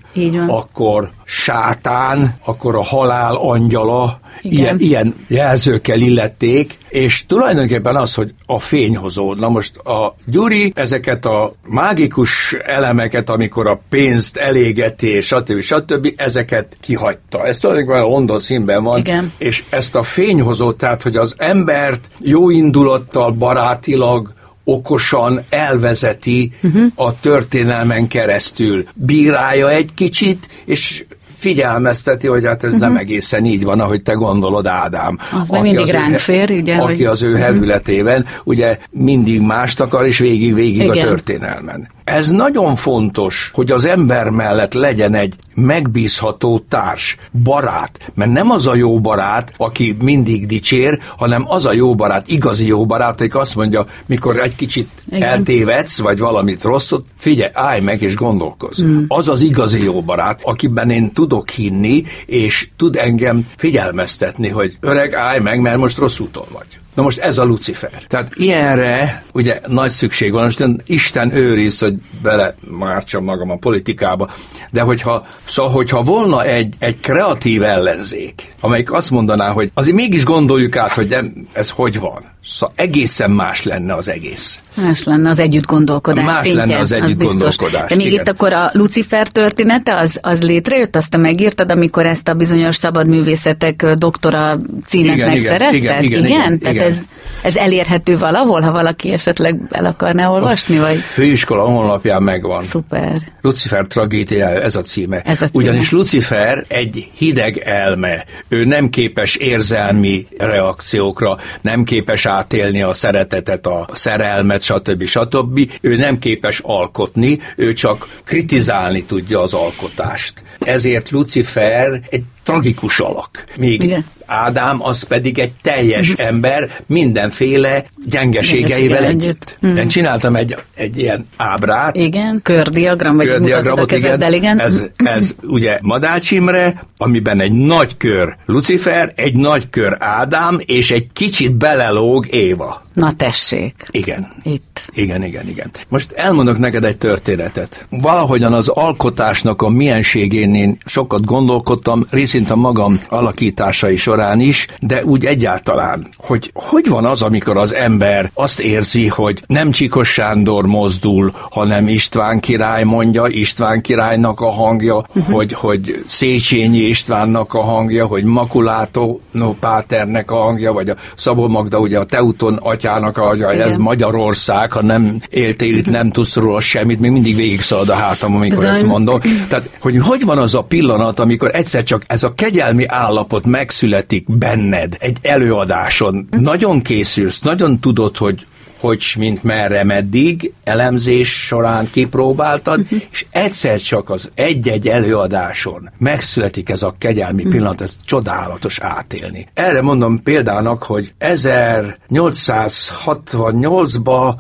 akkor sátán, akkor a halál angyala, ilyen, ilyen jelzőkkel illették, és tulajdonképpen az, hogy a fényhozó. Na most a Gyuri ezeket a mágikus elemeket, amikor a pénzt elégeti, stb. stb. ezeket kihagyta. Ez tulajdonképpen a London színben van, Igen. és ezt a fényhozót, tehát hogy az embert jó indulattal, barátilag, okosan elvezeti uh-huh. a történelmen keresztül. Bírálja egy kicsit, és figyelmezteti, hogy hát ez uh-huh. nem egészen így van, ahogy te gondolod, Ádám. Az aki mindig az ránk ő, fér, ugye? Aki hogy... az ő mhm. hevületében, uh-huh. ugye mindig mást akar, és végig-végig a történelmen. Ez nagyon fontos, hogy az ember mellett legyen egy megbízható társ, barát, mert nem az a jó barát, aki mindig dicsér, hanem az a jó barát, igazi jó barát, aki azt mondja, mikor egy kicsit Igen. eltévedsz, vagy valamit rosszot, figyelj, állj meg és gondolkozz. Mm. Az az igazi jó barát, akiben én tudok hinni, és tud engem figyelmeztetni, hogy öreg, állj meg, mert most rossz úton vagy. Na most ez a Lucifer. Tehát ilyenre ugye nagy szükség van, most Isten őriz, hogy bele mártsam magam a politikába, de hogyha, szóval, hogyha volna egy, egy kreatív ellenzék, amelyik azt mondaná, hogy azért mégis gondoljuk át, hogy nem, ez hogy van. Szóval egészen más lenne az egész. Más lenne az együtt gondolkodás Más szintje, lenne az együtt az gondolkodás. De még igen. itt akkor a Lucifer története, az, az létrejött, azt te megírtad, amikor ezt a bizonyos szabadművészetek doktora címet igen, megszerezted? Igen, igen, igen, igen, igen. Tehát ez, ez elérhető valahol, ha valaki esetleg el akarná olvasni? A vagy? főiskola honlapján megvan. Szuper. Lucifer tragédiája, ez a címe. Ez a címe. Ugyanis Lucifer egy hideg elme. Ő nem képes érzelmi reakciókra, nem képes átélni a szeretetet, a szerelmet, stb. stb. Ő nem képes alkotni, ő csak kritizálni tudja az alkotást. Ezért Lucifer egy tragikus alak. Még Igen. Ádám az pedig egy teljes mhm. ember mindenféle gyengeségeivel együtt. együtt. Mm. Én csináltam egy, egy ilyen ábrát. Igen, kördiagram, vagy kördiagramot, igen. igen. Ez, ez ugye Madács Imre, amiben egy nagy kör Lucifer, egy nagy kör Ádám, és egy kicsit belelóg Éva. Na tessék. Igen. Itt. Igen, igen, igen. Most elmondok neked egy történetet. Valahogyan az alkotásnak a mienségén én sokat gondolkodtam, részint a magam alakításai során is, de úgy egyáltalán, hogy hogy van az, amikor az ember azt érzi, hogy nem Csikos Sándor mozdul, hanem István király mondja, István királynak a hangja, uh-huh. hogy, hogy Széchenyi Istvánnak a hangja, hogy Makulátó no, Páternek a hangja, vagy a Szabó Magda, ugye a Teuton atyának a hangja, ez Magyarország, ha nem éltél itt, nem tudsz róla semmit, még mindig végig szalad a hátam, amikor Bizony. ezt mondom. Tehát, hogy hogy van az a pillanat, amikor egyszer csak ez a kegyelmi állapot megszületik benned egy előadáson, nagyon készülsz, nagyon tudod, hogy hogy mint merre, meddig, elemzés során kipróbáltad, uh-huh. és egyszer csak az egy-egy előadáson megszületik ez a kegyelmi uh-huh. pillanat, ez csodálatos átélni. Erre mondom példának, hogy 1868-ba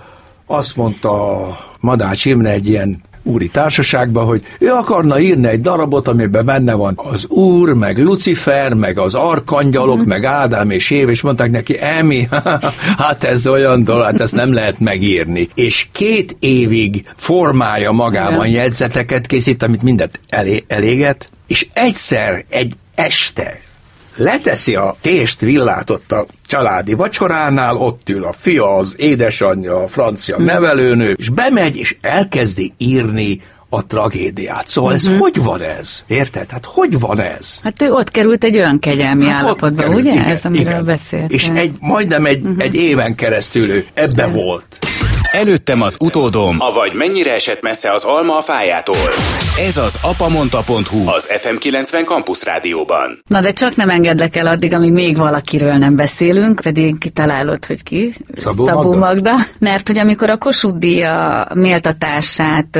azt mondta Madács Imre egy ilyen úri társaságban, hogy ő akarna írni egy darabot, amiben benne van az úr, meg Lucifer, meg az arkangyalok, mm. meg Ádám és Év, és mondták neki, Emi, [LAUGHS] hát ez olyan dolog, hát ezt nem lehet megírni. És két évig formája magában jegyzeteket készít, amit mindet elé, eléget, és egyszer egy este leteszi a tést villát ott a családi vacsoránál, ott ül a fia, az édesanyja, a francia hmm. nevelőnő, és bemegy, és elkezdi írni a tragédiát. Szóval uh-huh. ez mhm. hogy van ez? Érted? Hát hogy van ez? Hát ő ott került egy olyan kegyelmi hát állapotba, került, ugye? Igen, ez, amiről igen. beszélt. És egy, majdnem egy, uh-huh. egy éven keresztül ő ebbe volt. Előttem az utódom, avagy mennyire esett messze az alma a fájától. Ez az apamonta.hu, az FM90 Campus Rádióban. Na de csak nem engedlek el addig, amíg még valakiről nem beszélünk, pedig kitalálod, hogy ki? Szabó, Szabó Magda. Magda. Mert hogy amikor a Kossuth díja méltatását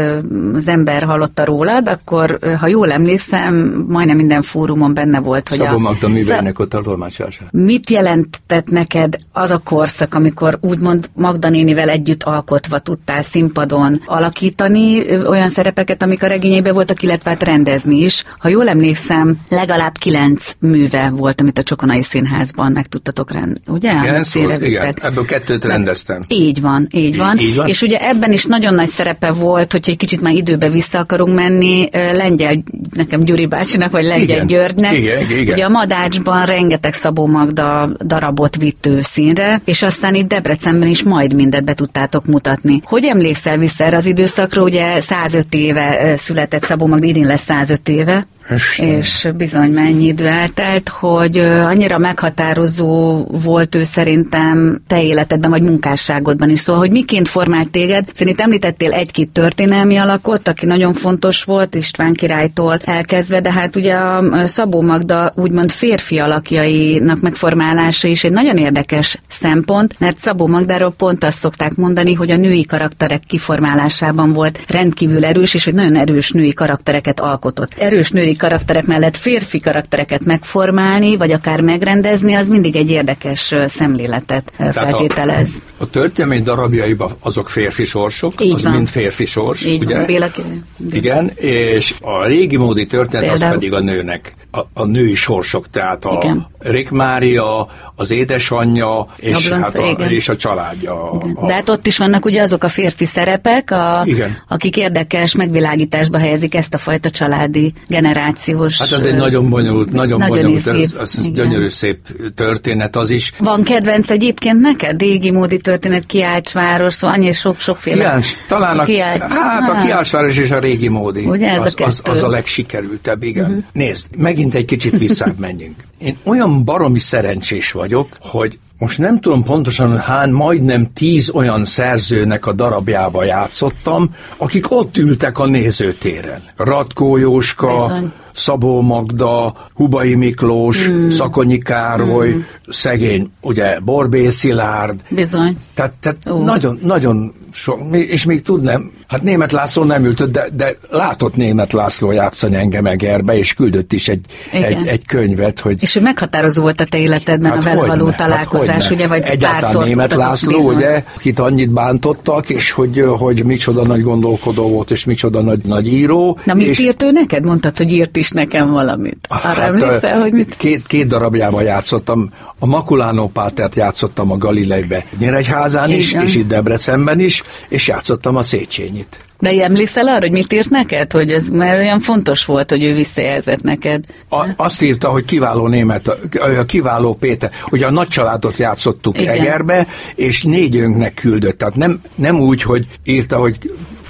az ember hallotta rólad, akkor, ha jól emlékszem, majdnem minden fórumon benne volt, hogy Szabó a... Magda művelnek ott a tolmácsása. Mit jelentett neked az a korszak, amikor úgymond Magda nénivel együtt alkotva tudtál színpadon alakítani olyan szerepeket, amik a regényében voltak, illetve hát rendezni is. Ha jól emlékszem, legalább kilenc műve volt, amit a Csokonai Színházban meg tudtatok rend, ugye? Kilenc volt, igen. Ebből kettőt rendeztem. Így van, így van. Így, így van. És ugye ebben is nagyon nagy szerepe volt, hogy egy kicsit már időbe vissza akarunk menni, Lengyel, nekem Gyuri bácsinak, vagy Lengyel igen. Györgynek. Igen, igen. Ugye a Madácsban rengeteg Szabó Magda darabot vitt ő színre, és aztán itt Debrecenben is majd mindet be tudtátok mutatni. Hogy emlékszel vissza erre az időszakra? Ugye 105 éve született Szabó Magda, idén lesz 105 éve. Isten. És bizony mennyi idő eltelt, hogy annyira meghatározó volt ő szerintem te életedben, vagy munkásságodban is. Szóval, hogy miként formált téged, szerintem említettél egy-két történelmi alakot, aki nagyon fontos volt, István királytól elkezdve, de hát ugye a Szabó Magda úgymond férfi alakjainak megformálása is egy nagyon érdekes szempont, mert Szabó Magdáról pont azt szokták mondani, hogy a női karakterek kiformálásában volt rendkívül erős, és hogy nagyon erős női karaktereket alkotott. Erős női karakterek mellett férfi karaktereket megformálni, vagy akár megrendezni, az mindig egy érdekes szemléletet Tehát feltételez. A, a történelmi darabjaiban azok férfi sorsok, Így az van. mind férfi sors, Így ugye? Van, Igen, és a régi módi történet Például. az pedig a nőnek, a, a női sorsok, tehát a Igen. Rick Mária, az édesanyja, és, a hát a, és a családja. A, De hát ott is vannak ugye azok a férfi szerepek, a, Igen. akik érdekes megvilágításba helyezik ezt a fajta családi generációs... Hát ez egy nagyon bonyolult, nagyon, nagyon bonyolult, ez, ez, ez gyönyörű szép történet az is. Van kedvenc egyébként neked? Régi módi történet, Kiálcsváros, szóval annyi sok-sokféle... Kiálcs, talán a, Kiálcs, hát a Kiálcsváros és a régi módi. Ugye ez az, a az, az a legsikerültebb, igen. Uh-huh. Nézd, megint egy kicsit visszább menjünk. Én olyan baromi szerencsés vagyok, hogy most nem tudom pontosan, hány, majdnem tíz olyan szerzőnek a darabjába játszottam, akik ott ültek a nézőtéren. Ratkó Jóska, Bizony. Szabó Magda, Hubai Miklós, mm. Szakonyi Károly, mm. szegény, ugye Borbé Szilárd. Bizony. Tehát, tehát nagyon, nagyon sok, és még tudnám, hát német László nem ült, de, de látott német László játszani engem Egerbe, és küldött is egy, egy, egy könyvet, hogy... És ő meghatározó volt a te életedben hát a vele való hát találkozás, hát ugye, vagy Egyáltalán német László, bizony. ugye, akit annyit bántottak, és hogy, hogy micsoda nagy gondolkodó volt, és micsoda nagy, nagy író. Na mit és... írt ő neked? Mondtad, hogy írt is nekem valamit. Arra hát, emlékszel, hogy mit? Két, két darabjában játszottam. A Makulánó Pátert játszottam a Galileibe Nyíregyházán is, Igen. és itt Debrecenben is, és játszottam a Széchenyit. De emlékszel arra, hogy mit írt neked? Hogy ez már olyan fontos volt, hogy ő visszajelzett neked? A, azt írta, hogy kiváló német, a kiváló Péter, hogy a nagy családot játszottuk Igen. Egerbe, és négyünknek küldött. Tehát nem, nem úgy, hogy írta, hogy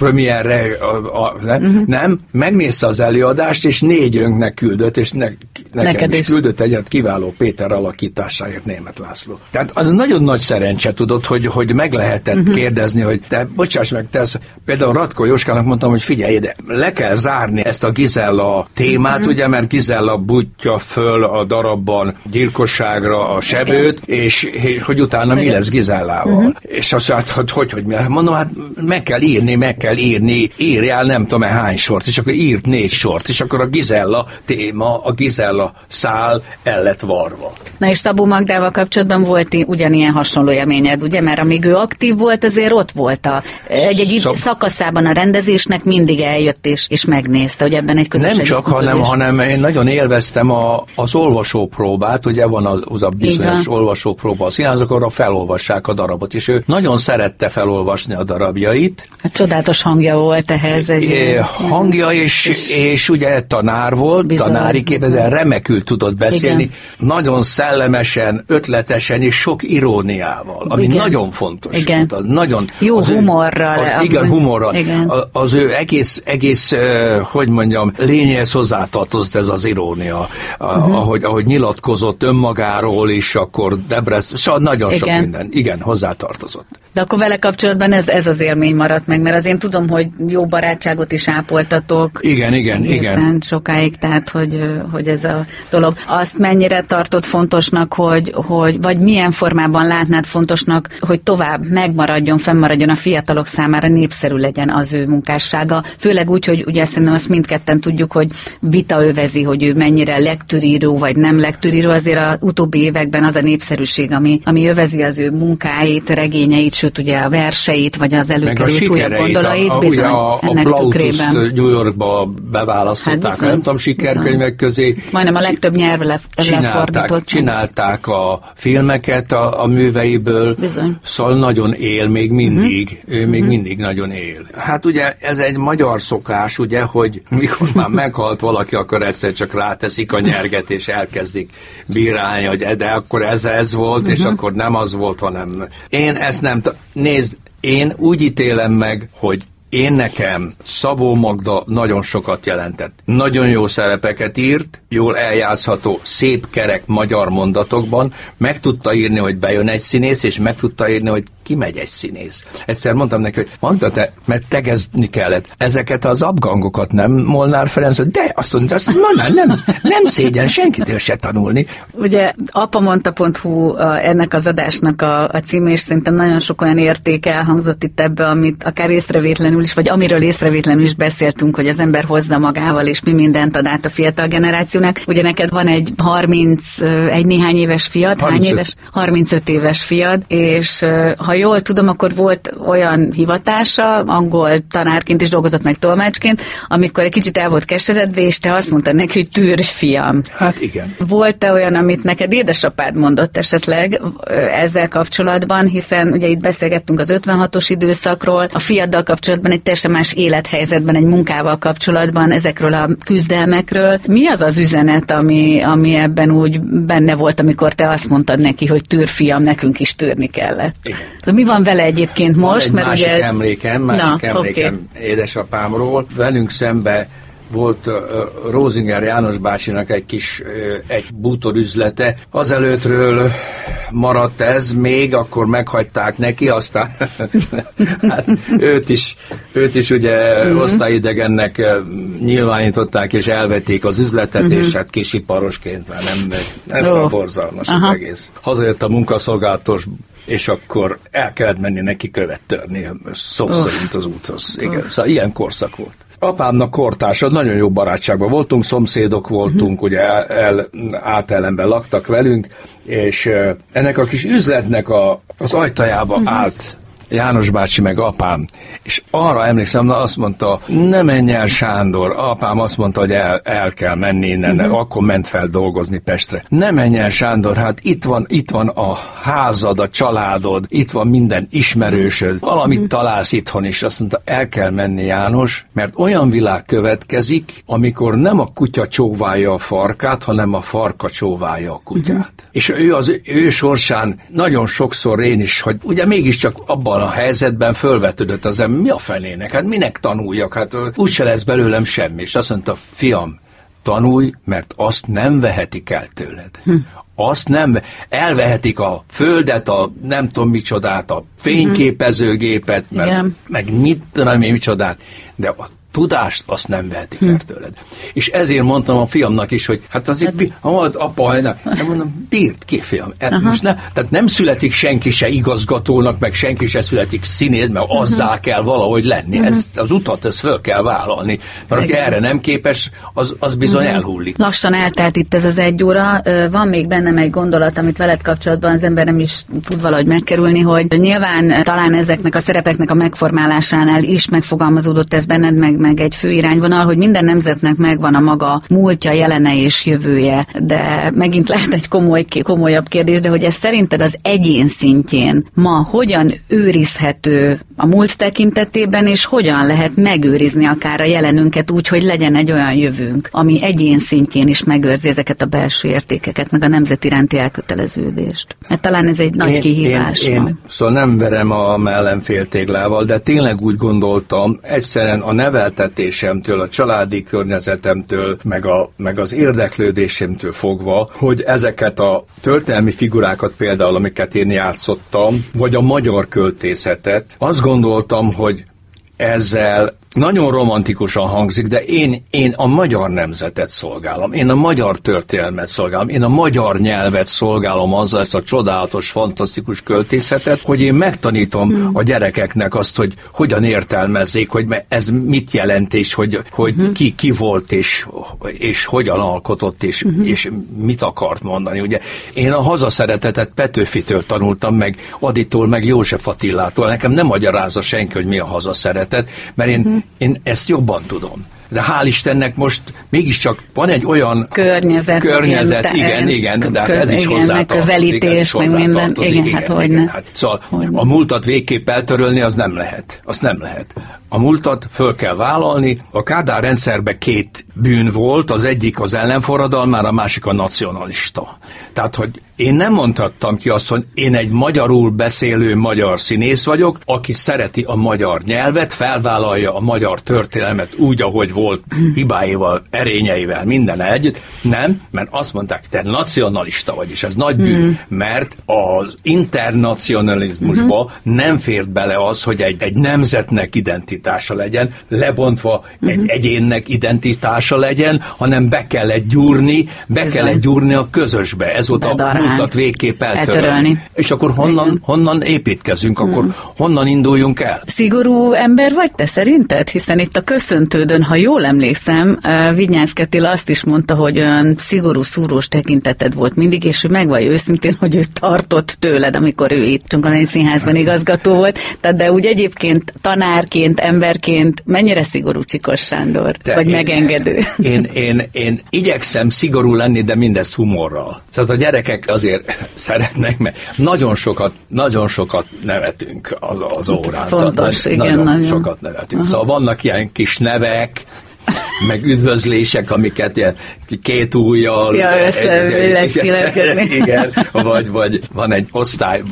premierre, a, a, nem, uh-huh. nem, megnézte az előadást, és négyünknek küldött, és ne, nekem Neked is, is küldött egyet kiváló Péter alakításáért német László. Tehát az nagyon nagy szerencse tudod, hogy, hogy meg lehetett uh-huh. kérdezni, hogy te, bocsáss meg, te ezt, például Ratko Jóskának mondtam, hogy figyelj ide, le kell zárni ezt a Gizella témát, uh-huh. ugye, mert Gizella butja föl a darabban gyilkosságra a sebőt, és, és hogy utána mi lesz Gizellával. Uh-huh. És azt hát, hogy, hogy, hogy, mondom, hát meg kell írni, meg kell írni, írjál nem tudom hány sort, és akkor írt négy sort, és akkor a Gizella téma, a Gizella szál el lett varva. Na és Szabó Magdával kapcsolatban volt ugyanilyen hasonló élményed, ugye? Mert amíg ő aktív volt, azért ott volt a, egy-egy Szab... szakaszában a rendezésnek mindig eljött és, és megnézte, hogy ebben egy közös Nem csak, hanem, hanem én nagyon élveztem a, az olvasópróbát, ugye van az, az a bizonyos olvasópróba a színházak, arra felolvassák a darabot, és ő nagyon szerette felolvasni a darabjait. Hát csodálatos hangja volt ehhez. Egy é, hangja, és, és, és ugye tanár volt, bizony, tanári képben, remekül tudott beszélni, Igen. nagyon szellemesen, ötletesen és sok iróniával, ami igen. nagyon fontos. Igen. Volt, nagyon, Jó az humorral. Ő, az, igen, humorral. Igen. Az ő egész, egész hogy mondjam, lényhez hozzátartozott ez az irónia. Uh-huh. Ahogy, ahogy nyilatkozott önmagáról is, akkor Debrez, szóval nagyon igen. sok minden. Igen, hozzátartozott. De akkor vele kapcsolatban ez, ez az élmény maradt meg, mert az én tudom, hogy jó barátságot is ápoltatok. Igen, igen, igen. sokáig, tehát hogy, hogy ez a dolog. Azt mennyire tartott fontosnak, hogy, hogy vagy milyen formában látnád fontosnak, hogy tovább megmaradjon, fennmaradjon a fiatalok számára, népszerű legyen az ő munkássága. Főleg úgy, hogy ugye szerintem azt mindketten tudjuk, hogy vita övezi, hogy ő mennyire lektűríró vagy nem lektűríró. Azért az utóbbi években az a népszerűség, ami, ami övezi az ő munkáit, regényeit, sőt ugye a verseit, vagy az előkerült újabb gondolait, a, a, bizony a, a, ennek a tükrében. New Yorkba beválasztották, hát nem tudom, sikerkönyvek közé. Majdnem a legtöbb nyelvre le, csinálták, csinálták a filmeket a, a műveiből, bizony. szóval nagyon él még mindig, uh-huh. ő még uh-huh. mindig nagyon él. Hát ugye ez egy magyar szokás, ugye, hogy mikor már meghalt valaki, akkor egyszer csak ráteszik a nyerget, és elkezdik bírálni, hogy de akkor ez ez volt, uh-huh. és akkor nem az volt, hanem én ezt nem Nézd, én úgy ítélem meg, hogy én nekem Szabó Magda nagyon sokat jelentett. Nagyon jó szerepeket írt, jól eljátszható, szép kerek magyar mondatokban, meg tudta írni, hogy bejön egy színész, és meg tudta írni, hogy kimegy egy színész. Egyszer mondtam neki, hogy mondta te, mert tegezni kellett. Ezeket az abgangokat nem Molnár Ferenc, de azt mondta, azt mondta, nem, nem, szégyen senkitől se tanulni. Ugye apamonta.hu ennek az adásnak a, a címe, és szerintem nagyon sok olyan érték elhangzott itt ebbe, amit akár észrevétlenül is, vagy amiről észrevétlenül is beszéltünk, hogy az ember hozza magával, és mi mindent ad át a fiatal generációnak. Ugye neked van egy 30, egy néhány éves fiad, 35. hány éves? 35 éves fiad, és ha ha jól tudom, akkor volt olyan hivatása, angol tanárként is dolgozott meg tolmácsként, amikor egy kicsit el volt keseredve, és te azt mondtad neki, hogy tűrj, fiam. Hát igen. Volt-e olyan, amit neked édesapád mondott esetleg ezzel kapcsolatban, hiszen ugye itt beszélgettünk az 56-os időszakról, a fiaddal kapcsolatban egy teljesen más élethelyzetben, egy munkával kapcsolatban, ezekről a küzdelmekről. Mi az az üzenet, ami, ami ebben úgy benne volt, amikor te azt mondtad neki, hogy tűr, fiam, nekünk is tűrni kellett? Igen. Mi van vele egyébként most? Van egy mert másik ugye ez... emlékem, másik Na, emlékem okay. édesapámról. Velünk szembe volt uh, Rózinger János bácsinak egy kis uh, egy bútorüzlete. Azelőttről maradt ez még, akkor meghagyták neki, aztán [LAUGHS] hát őt is, őt is ugye mm-hmm. osztályidegennek nyilvánították, és elvették az üzletet, mm-hmm. és hát kisiparosként már nem, ez oh. a borzalmas Aha. az egész. Hazajött a munkaszolgálatos és akkor el kellett menni neki követ törni, szó oh. szerint az úthoz. Igen, oh. szóval ilyen korszak volt. Apámnak kortársa, nagyon jó barátságban voltunk, szomszédok voltunk, uh-huh. ugye el, el, átellenben laktak velünk, és ennek a kis üzletnek a, az ajtajába uh-huh. állt János bácsi meg apám, és arra emlékszem, na azt mondta, ne menj el Sándor, apám azt mondta, hogy el, el kell menni innen, uh-huh. akkor ment fel dolgozni Pestre. Ne menj el Sándor, hát itt van, itt van a házad, a családod, itt van minden ismerősöd, valamit uh-huh. találsz itthon is. Azt mondta, el kell menni János, mert olyan világ következik, amikor nem a kutya csóválja a farkát, hanem a farka csóválja a kutyát. Uh-huh. És ő az ő sorsán nagyon sokszor én is, hogy ugye mégiscsak abban a helyzetben fölvetődött az mi a felének, hát minek tanuljak, hát úgyse lesz belőlem semmi. És azt mondta, fiam, tanulj, mert azt nem vehetik el tőled. Hm. Azt nem, elvehetik a földet, a nem tudom micsodát, a fényképezőgépet, meg, meg mit nem micsodát, de a tudást azt nem vehetik hm. el tőled. És ezért mondtam a fiamnak is, hogy hát azért, hát, hát apa, nem mondom, bírt ki, fiam. E, most ne, tehát nem születik senki se igazgatónak, meg senki se születik színéd, mert uh-huh. azzá kell valahogy lenni. Uh-huh. Ez, az utat, ezt föl kell vállalni. Mert aki erre nem képes, az, az bizony uh-huh. elhullik. Lassan eltelt itt ez az egy óra. Van még bennem egy gondolat, amit veled kapcsolatban az ember nem is tud valahogy megkerülni, hogy nyilván talán ezeknek a szerepeknek a megformálásánál is megfogalmazódott ez benned, meg meg egy fő irányvonal, hogy minden nemzetnek megvan a maga múltja, jelene és jövője, de megint lehet egy komoly, komolyabb kérdés, de hogy ez szerinted az egyén szintjén ma hogyan őrizhető a múlt tekintetében, és hogyan lehet megőrizni akár a jelenünket úgy, hogy legyen egy olyan jövőnk, ami egyén szintjén is megőrzi ezeket a belső értékeket, meg a nemzet iránti elköteleződést. Mert talán ez egy nagy én, kihívás. Én, én, szóval nem verem a mellenféltéglával, de tényleg úgy gondoltam, egyszerűen a nevel neveltetésemtől, a családi környezetemtől, meg, a, meg az érdeklődésemtől fogva, hogy ezeket a történelmi figurákat például, amiket én játszottam, vagy a magyar költészetet, azt gondoltam, hogy ezzel nagyon romantikusan hangzik, de én, én a magyar nemzetet szolgálom, én a magyar történelmet szolgálom, én a magyar nyelvet szolgálom azzal ezt a csodálatos, fantasztikus költészetet, hogy én megtanítom hmm. a gyerekeknek azt, hogy hogyan értelmezzék, hogy ez mit jelent, és hogy, hogy hmm. ki, ki volt, és, és hogyan alkotott, és, hmm. és mit akart mondani. Ugye én a hazaszeretetet Petőfitől tanultam meg, Aditól, meg József Attilától. Nekem nem magyarázza senki, hogy mi a hazaszeretet, mert én hmm én ezt jobban tudom. De hál' Istennek most mégiscsak van egy olyan környezet, környezet igen, igen, igen de hát ez is hozzá közelítés, meg minden, igen, igen, hát hogy igen, hát, szóval hogyne. a múltat végképp eltörölni az nem lehet, azt nem lehet. a múltat föl kell vállalni. A Kádár rendszerben két bűn volt, az egyik az ellenforradalmár, a másik a nacionalista. Tehát, hogy én nem mondhattam ki azt, hogy én egy magyarul beszélő magyar színész vagyok, aki szereti a magyar nyelvet, felvállalja a magyar történelmet úgy, ahogy volt, hibáival, erényeivel, minden együtt. Nem, mert azt mondták, te nacionalista vagy, és ez nagy bűn, mm. mert az internacionalizmusba mm. nem fért bele az, hogy egy, egy nemzetnek identitása legyen, lebontva mm. egy egyénnek identitása legyen, hanem be kell egy gyúrni, be Bizony. kell egy gyúrni a közösbe. Ez volt a múltat végképp eltörölni. eltörölni. És akkor honnan, honnan építkezünk, akkor hmm. honnan induljunk el? Szigorú ember vagy te szerinted? Hiszen itt a köszöntődön, ha jól emlékszem, Vinyánsz Attila azt is mondta, hogy olyan szigorú, szúrós tekinteted volt mindig, és ő megvallja őszintén, hogy ő tartott tőled, amikor ő itt Csunkanai Színházban igazgató volt. Tehát de úgy egyébként tanárként, emberként mennyire szigorú Csikos Sándor? Te vagy én, megengedő? Én, én, én igyekszem szigorú lenni, de mindezt humorral. Tehát a gyerekek azért szeretnek, mert nagyon sokat, nagyon sokat nevetünk az, az órán. fontos, szóval, igen, nagyon, nagyon sokat nevetünk. Aha. Szóval vannak ilyen kis nevek, meg üdvözlések, amiket ilyen két ujjal... Ja, össze [LAUGHS] Igen, vagy, vagy van egy osztály,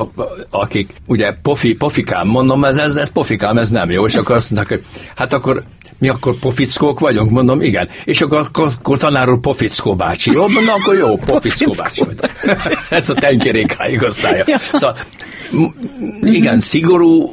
akik ugye pofi, pofikám, mondom, ez, ez, ez pofikám, ez nem jó, és akkor azt mondják, hogy hát akkor mi akkor pofickók vagyunk? Mondom, igen. És akkor, akkor, akkor tanár úr Pofickó bácsi. Jó, mondom, akkor jó, [LAUGHS] Pofickó bácsi. [LAUGHS] Ez a tenkerékáig osztálya. Szóval, igen, szigorú,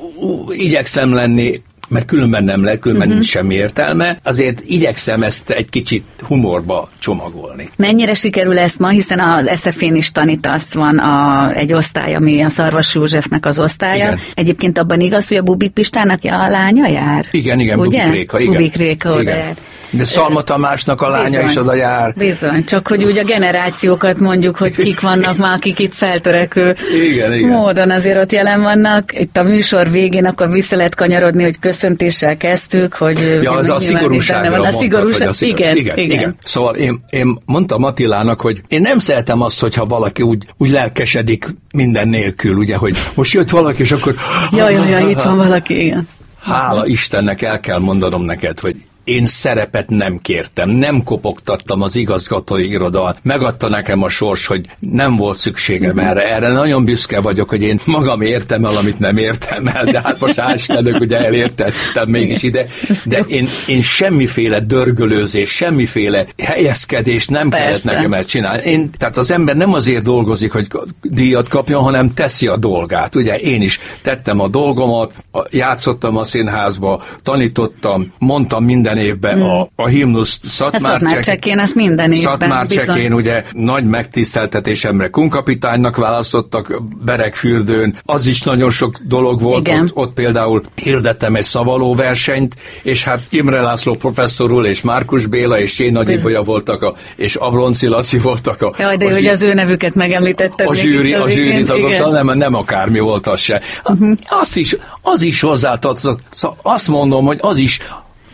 igyekszem lenni, mert különben nem lehet, különben uh-huh. semmi értelme. Azért igyekszem ezt egy kicsit humorba csomagolni. Mennyire sikerül ezt ma, hiszen az SF-én is tanítasz, van a, egy osztály, ami a Szarvas Józsefnek az osztálya. Igen. Egyébként abban igaz, hogy a Bubik Pistának a lánya jár? Igen, igen, Ugye? Bubik Réka. Igen. Bubik Réka oda igen. jár. De Szalma Tamásnak a lánya bizony, is oda jár. Bizony, csak hogy úgy a generációkat mondjuk, hogy kik vannak már, akik itt feltörekvő igen, igen. módon azért ott jelen vannak. Itt a műsor végén akkor vissza lehet kanyarodni, hogy köszöntéssel kezdtük, hogy ja, az a szigorúságra van. A szigorúság, szigor... igen, igen, igen, igen. Szóval én, én mondtam Attilának, hogy én nem szeretem azt, hogyha valaki úgy, úgy lelkesedik minden nélkül, ugye, hogy most jött valaki, és akkor... Jaj, jaj, jaj, itt van valaki, igen. Hála Istennek el kell mondanom neked, hogy én szerepet nem kértem, nem kopogtattam az igazgatói irodalmat. Megadta nekem a sors, hogy nem volt szükségem erre. Erre nagyon büszke vagyok, hogy én magam értem el, amit nem értem el, de hát most hál' ugye elérteztem mégis ide. De én, én semmiféle dörgölőzés, semmiféle helyezkedés nem Persze. kellett nekem ezt csinálni. Én, tehát az ember nem azért dolgozik, hogy díjat kapjon, hanem teszi a dolgát. Ugye én is tettem a dolgomat, játszottam a színházba, tanítottam, mondtam minden minden évben mm. a, a himnusz Szatmárcsekén, ezt minden évben. Szatmárcsekén ugye nagy megtiszteltetésemre kunkapitánynak választottak Berekfürdőn, az is nagyon sok dolog volt, ott, ott például hirdettem egy szavaló versenyt, és hát Imre László professzor úr, és Márkus Béla, és Csén Nagy Ibolya voltak, a, és Ablonci Laci voltak a... Jaj, de az, hogy az ő nevüket megemlítetted. A zsűri, a zsűri tagok, szóval nem, nem akármi volt az se. Uh-huh. Azt is, az is hozzátartozott, szóval azt mondom, hogy az is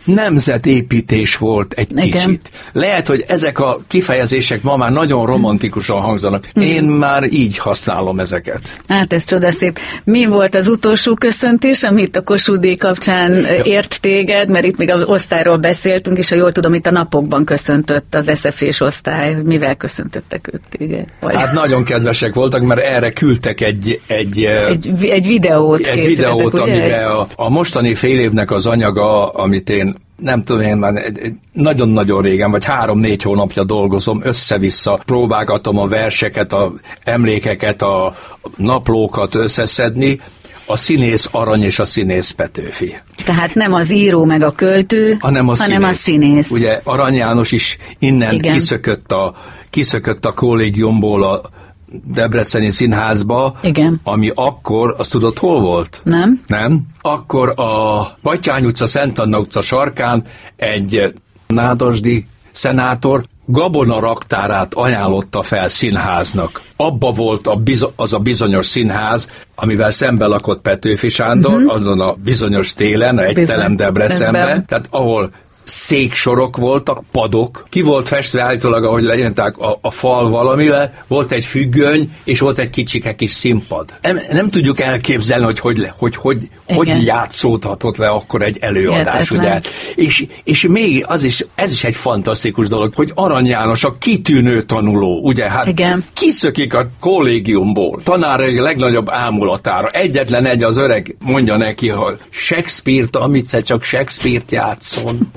nemzetépítés volt egy Igen. kicsit. Lehet, hogy ezek a kifejezések ma már nagyon romantikusan hangzanak. Hmm. Én már így használom ezeket. Hát ez csodaszép. Mi volt az utolsó köszöntés, amit a Kossuth kapcsán ért téged, mert itt még az osztályról beszéltünk, és ha jól tudom, itt a napokban köszöntött az SZF-és osztály. Mivel köszöntöttek ők téged? Vagy? Hát nagyon kedvesek voltak, mert erre küldtek egy... Egy, egy, egy videót Egy videót, amiben a, a mostani fél évnek az anyaga, amit én nem tudom én már nagyon-nagyon régen, vagy három-négy hónapja dolgozom, össze-vissza próbálgatom a verseket, a emlékeket, a naplókat összeszedni, a színész arany és a színész Petőfi. Tehát nem az író meg a költő, hanem a, hanem színész. a színész. Ugye Arany János is innen Igen. kiszökött a, kiszökött a kollégiumból a Debreceni színházba, Igen. ami akkor, azt tudod, hol volt? Nem. Nem? Akkor a Batyány utca, Szent Anna utca sarkán egy nádasdi szenátor Gabona raktárát ajánlotta fel színháznak. Abba volt a bizo- az a bizonyos színház, amivel szembe lakott Petőfi Sándor, uh-huh. azon a bizonyos télen, egy Bizony. telem Debrecenben, tehát ahol széksorok voltak, padok, ki volt festve állítólag, ahogy leírták a, a fal valamivel, volt egy függöny, és volt egy kicsike kis színpad. Nem, nem tudjuk elképzelni, hogy hogy, hogy, hogy, hogy játszódhatott le akkor egy előadás, ugye? És, és még az is, ez is egy fantasztikus dolog, hogy Arany János a kitűnő tanuló, ugye? Hát Igen. kiszökik a kollégiumból, tanár a legnagyobb ámulatára. Egyetlen egy az öreg mondja neki, hogy Shakespeare-t, amit csak Shakespeare-t játszon.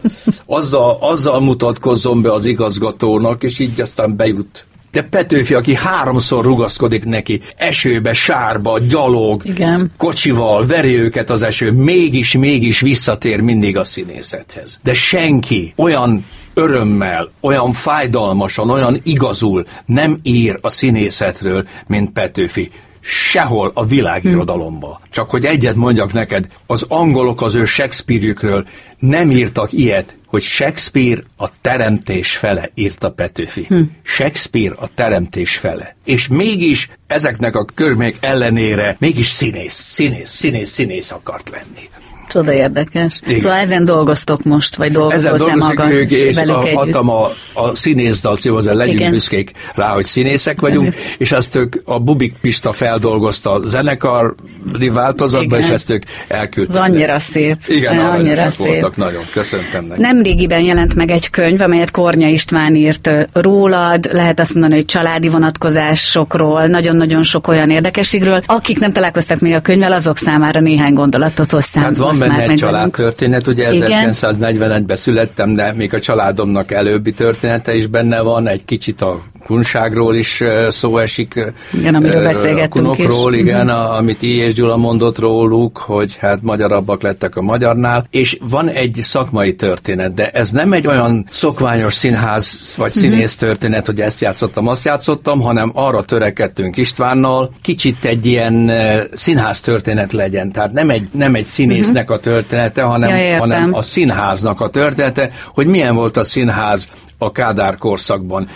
Azzal, azzal mutatkozzon be az igazgatónak, és így aztán bejut de Petőfi, aki háromszor rugaszkodik neki, esőbe, sárba, gyalog, Igen. kocsival, veri őket az eső, mégis, mégis visszatér mindig a színészethez. De senki olyan örömmel, olyan fájdalmasan, olyan igazul nem ír a színészetről, mint Petőfi sehol a világirodalomba. Csak hogy egyet mondjak neked, az angolok az ő Shakespeare-jükről nem írtak ilyet, hogy Shakespeare a teremtés fele, írta Petőfi. Hm. Shakespeare a teremtés fele. És mégis ezeknek a körmék ellenére mégis színész, színész, színész, színész akart lenni. Csoda érdekes. Igen. Szóval ezen dolgoztok most, vagy dolgozott Ezen maga ők, és a, adtam a, a színészdal címhoz, legyünk Igen. büszkék rá, hogy színészek vagyunk, és ezt ők, a Bubik Pista feldolgozta a zenekari változatba, Igen. és ezt ők elküldték. Ez annyira szép. Igen, annyira szép. voltak nagyon. Köszöntem nekik. Nem régiben jelent meg egy könyv, amelyet Kornya István írt rólad, lehet azt mondani, hogy családi vonatkozásokról, nagyon-nagyon sok olyan érdekességről. Akik nem találkoztak még a könyvvel, azok számára néhány gondolatot hoztam. Hát van benne egy családtörténet, ugye 1941-ben születtem, de még a családomnak előbbi története is benne van, egy kicsit a kunságról is szó esik. Igen, amiről beszélgettünk kunokról, is. igen, uh-huh. amit I. és Gyula mondott róluk, hogy hát magyarabbak lettek a magyarnál, és van egy szakmai történet, de ez nem egy olyan szokványos színház vagy uh-huh. színész történet, hogy ezt játszottam, azt játszottam, hanem arra törekedtünk Istvánnal, kicsit egy ilyen színház történet legyen, tehát nem egy, nem egy színésznek uh-huh. a története, hanem, ja, hanem a színháznak a története, hogy milyen volt a színház a Kádár korszakban.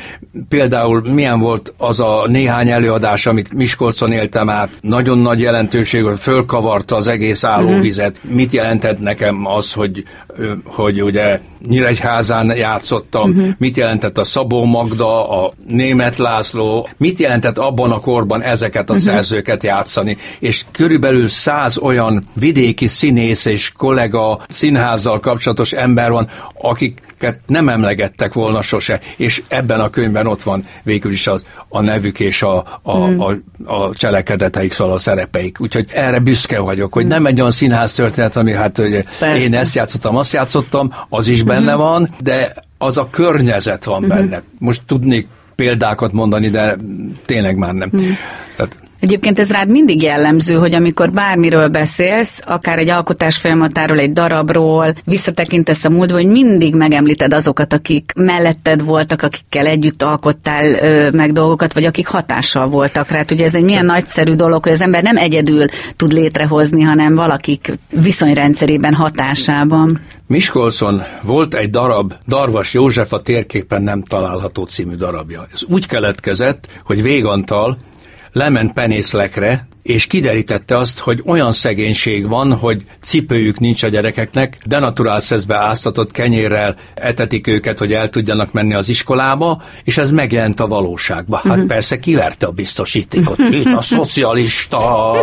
Például milyen volt az a néhány előadás, amit Miskolcon éltem át, nagyon nagy jelentőség, hogy fölkavarta az egész állóvizet. Uh-huh. Mit jelentett nekem az, hogy, hogy ugye Nyíregyházán játszottam, uh-huh. mit jelentett a Szabó Magda, a Német László, mit jelentett abban a korban ezeket a uh-huh. szerzőket játszani, és körülbelül száz olyan vidéki színész és kollega színházzal kapcsolatos ember van, akik nem emlegettek volna sose, és ebben a könyvben ott van végül is az, a nevük és a, a, mm. a, a cselekedeteik, szóval a szerepeik. Úgyhogy erre büszke vagyok, hogy mm. nem egy olyan színház történet, ami hát hogy én ezt játszottam, azt játszottam, az is benne mm. van, de az a környezet van mm. benne. Most tudnék példákat mondani, de tényleg már nem. Mm. Tehát Egyébként ez rád mindig jellemző, hogy amikor bármiről beszélsz, akár egy alkotás folyamatáról, egy darabról, visszatekintesz a múltba, hogy mindig megemlíted azokat, akik melletted voltak, akikkel együtt alkottál ö, meg dolgokat, vagy akik hatással voltak rá. Ugye ez egy milyen nagyszerű dolog, hogy az ember nem egyedül tud létrehozni, hanem valakik viszonyrendszerében hatásában. Miskolcon volt egy darab, Darvas József a térképen nem található című darabja. Ez úgy keletkezett, hogy Végantal lement penészlekre, és kiderítette azt, hogy olyan szegénység van, hogy cipőjük nincs a gyerekeknek, denaturál szeszbe áztatott kenyérrel etetik őket, hogy el tudjanak menni az iskolába, és ez megjelent a valóságba. Hát uh-huh. persze kiverte a biztosítékot. Itt a [LAUGHS] szocialista